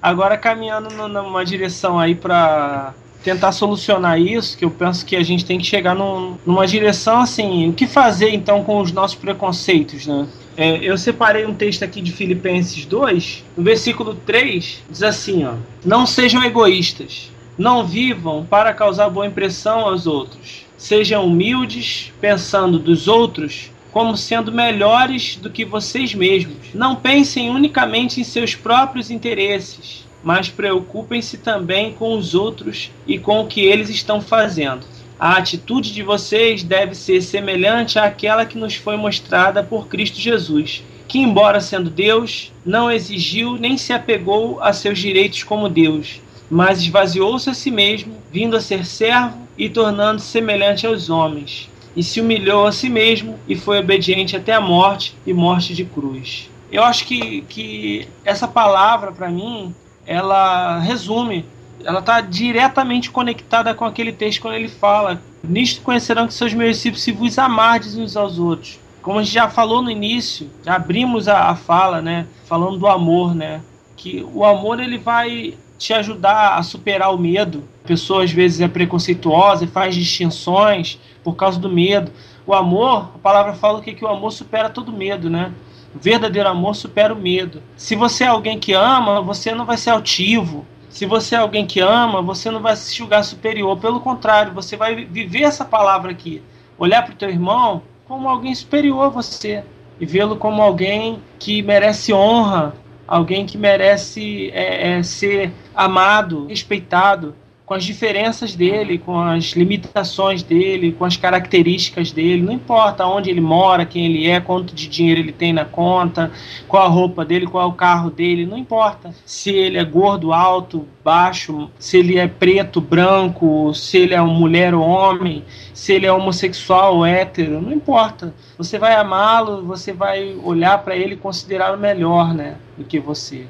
Agora caminhando nu- numa direção aí para tentar solucionar isso, que eu penso que a gente tem que chegar num- numa direção assim, o que fazer então com os nossos preconceitos, né? É, eu separei um texto aqui de Filipenses 2, no versículo 3, diz assim, ó: Não sejam egoístas, não vivam para causar boa impressão aos outros. Sejam humildes, pensando dos outros como sendo melhores do que vocês mesmos. Não pensem unicamente em seus próprios interesses, mas preocupem-se também com os outros e com o que eles estão fazendo. A atitude de vocês deve ser semelhante àquela que nos foi mostrada por Cristo Jesus, que, embora sendo Deus, não exigiu nem se apegou a seus direitos como Deus, mas esvaziou-se a si mesmo, vindo a ser servo e tornando-se semelhante aos homens e se humilhou a si mesmo e foi obediente até a morte e morte de cruz. Eu acho que, que essa palavra, para mim, ela resume, ela está diretamente conectada com aquele texto quando ele fala: Nisto conhecerão que seus meus discípulos se vos amardes uns aos outros. Como a gente já falou no início, já abrimos a, a fala, né, falando do amor, né, que o amor ele vai te ajudar a superar o medo. A pessoa às vezes é preconceituosa e faz distinções por causa do medo. O amor, a palavra fala que, que o amor supera todo medo, né? O verdadeiro amor supera o medo. Se você é alguém que ama, você não vai ser altivo. Se você é alguém que ama, você não vai se julgar superior. Pelo contrário, você vai viver essa palavra aqui. Olhar para o teu irmão como alguém superior a você. E vê-lo como alguém que merece honra, alguém que merece é, é, ser amado, respeitado, com as diferenças dele, com as limitações dele, com as características dele, não importa onde ele mora, quem ele é, quanto de dinheiro ele tem na conta, qual a roupa dele, qual é o carro dele, não importa. Se ele é gordo, alto, baixo, se ele é preto, branco, se ele é mulher ou homem, se ele é homossexual ou hétero, não importa. Você vai amá-lo, você vai olhar para ele e considerá-lo melhor, né, do que você.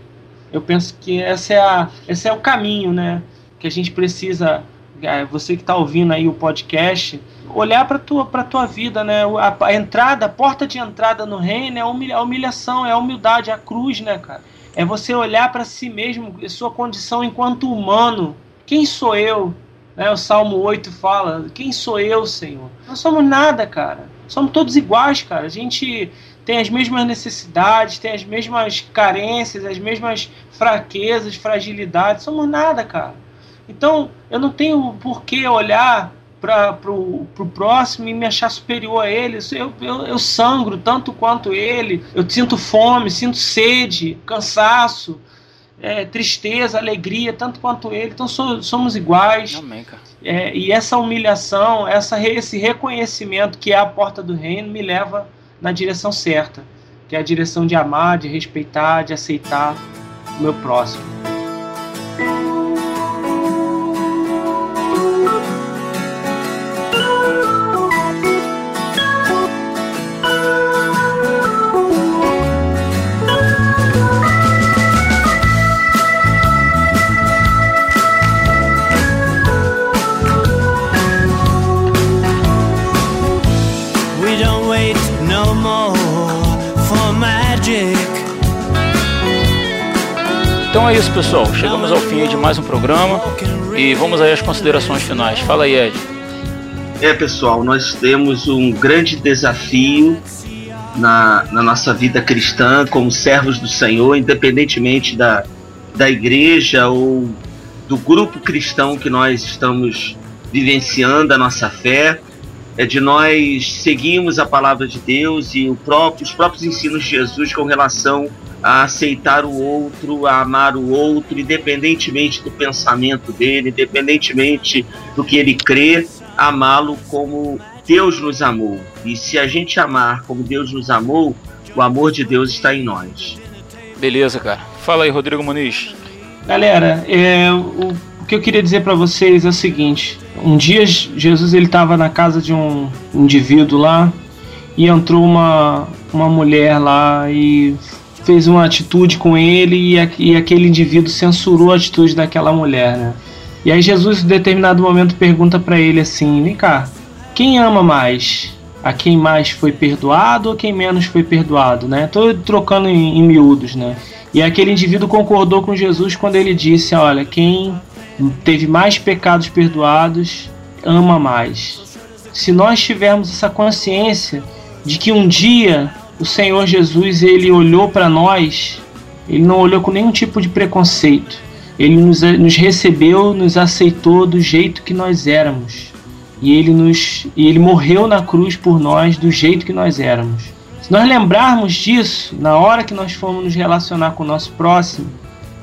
Eu penso que essa é a, esse é o caminho, né? Que a gente precisa, é, você que está ouvindo aí o podcast, olhar para tua para tua vida, né? A, entrada, a porta de entrada no reino é a, humilha, a humilhação, é a humildade, a cruz, né, cara? É você olhar para si mesmo, sua condição enquanto humano. Quem sou eu? Né, o Salmo 8 fala: Quem sou eu, Senhor? Nós somos nada, cara. Somos todos iguais, cara. A gente tem as mesmas necessidades, tem as mesmas carências, as mesmas fraquezas, fragilidades. Somos nada, cara. Então, eu não tenho por que olhar para o próximo e me achar superior a ele. Eu, eu, eu, sangro tanto quanto ele, eu sinto fome, sinto sede, cansaço, é, tristeza, alegria, tanto quanto ele. Então so, somos iguais. Amém, é, e essa humilhação, essa, esse reconhecimento que é a porta do reino me leva na direção certa, que é a direção de amar, de respeitar, de aceitar o meu próximo. É isso, pessoal. Chegamos ao fim de mais um programa e vamos aí às considerações finais. Fala aí, Ed. É, pessoal, nós temos um grande desafio na, na nossa vida cristã como servos do Senhor, independentemente da, da igreja ou do grupo cristão que nós estamos vivenciando a nossa fé, é de nós seguirmos a palavra de Deus e próprio, os próprios ensinos de Jesus com relação a aceitar o outro, a amar o outro, independentemente do pensamento dele, independentemente do que ele crê, amá-lo como Deus nos amou. E se a gente amar como Deus nos amou, o amor de Deus está em nós. Beleza, cara. Fala aí, Rodrigo Muniz. Galera, é, o, o que eu queria dizer para vocês é o seguinte: um dia Jesus ele estava na casa de um indivíduo lá e entrou uma, uma mulher lá e fez uma atitude com ele e, a, e aquele indivíduo censurou a atitude daquela mulher, né? E aí Jesus, em determinado momento, pergunta para ele assim: vem cá, quem ama mais? A quem mais foi perdoado ou quem menos foi perdoado, né? Tô trocando em, em miúdos, né? E aquele indivíduo concordou com Jesus quando ele disse: olha, quem teve mais pecados perdoados ama mais. Se nós tivermos essa consciência de que um dia o Senhor Jesus ele olhou para nós, ele não olhou com nenhum tipo de preconceito. Ele nos, nos recebeu, nos aceitou do jeito que nós éramos. E ele, nos, e ele morreu na cruz por nós do jeito que nós éramos. Se nós lembrarmos disso, na hora que nós formos nos relacionar com o nosso próximo,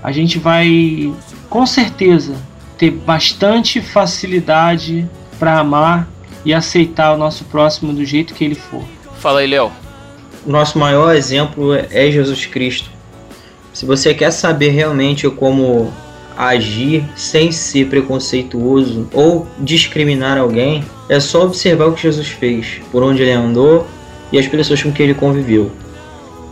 a gente vai, com certeza, ter bastante facilidade para amar e aceitar o nosso próximo do jeito que ele for. Fala aí, Léo nosso maior exemplo é Jesus Cristo. Se você quer saber realmente como agir sem ser preconceituoso ou discriminar alguém, é só observar o que Jesus fez, por onde ele andou e as pessoas com que ele conviveu.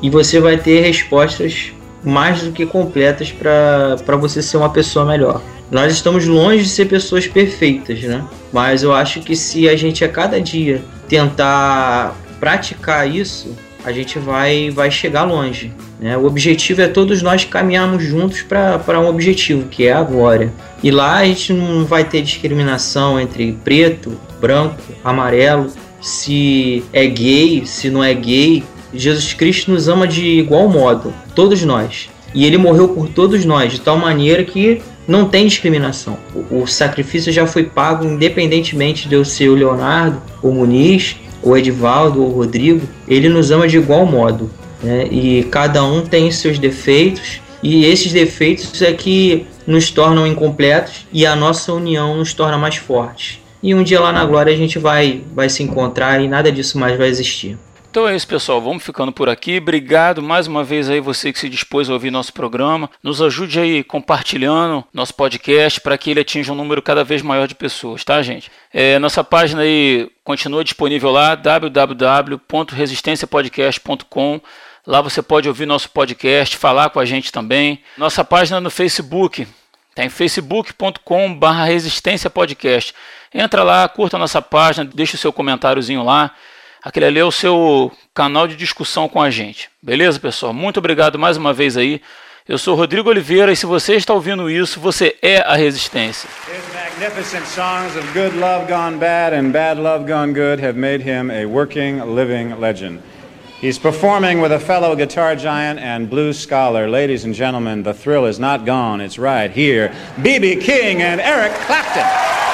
E você vai ter respostas mais do que completas para você ser uma pessoa melhor. Nós estamos longe de ser pessoas perfeitas, né? Mas eu acho que se a gente a cada dia tentar praticar isso, a gente vai, vai chegar longe. Né? O objetivo é todos nós caminharmos juntos para um objetivo, que é a glória. E lá a gente não vai ter discriminação entre preto, branco, amarelo, se é gay, se não é gay. Jesus Cristo nos ama de igual modo, todos nós. E ele morreu por todos nós, de tal maneira que não tem discriminação. O, o sacrifício já foi pago independentemente de eu ser o Leonardo, o Muniz, o Edivaldo ou o Rodrigo, ele nos ama de igual modo. Né? E cada um tem seus defeitos, e esses defeitos é que nos tornam incompletos e a nossa união nos torna mais fortes. E um dia lá na glória a gente vai, vai se encontrar e nada disso mais vai existir. Então é isso, pessoal. Vamos ficando por aqui. Obrigado mais uma vez aí você que se dispôs a ouvir nosso programa. Nos ajude aí compartilhando nosso podcast para que ele atinja um número cada vez maior de pessoas, tá, gente? É, nossa página aí continua disponível lá, www.resistenciapodcast.com. Lá você pode ouvir nosso podcast, falar com a gente também. Nossa página no Facebook, Tem facebook.com.br resistência podcast. Entra lá, curta nossa página, deixa o seu comentáriozinho lá. Aquele ali é o seu canal de discussão com a gente. Beleza, pessoal? Muito obrigado mais uma vez aí. Eu sou Rodrigo Oliveira e se você está ouvindo isso, você é a Resistência. Magnificent songs of good love gone bad and bad love gone good have made him a working, living legend. He's performing with a fellow guitar giant and blues scholar. Ladies and gentlemen, the thrill is not gone. It's right here. B.B. King and Eric Clapton.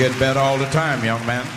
Get better all the time, young man.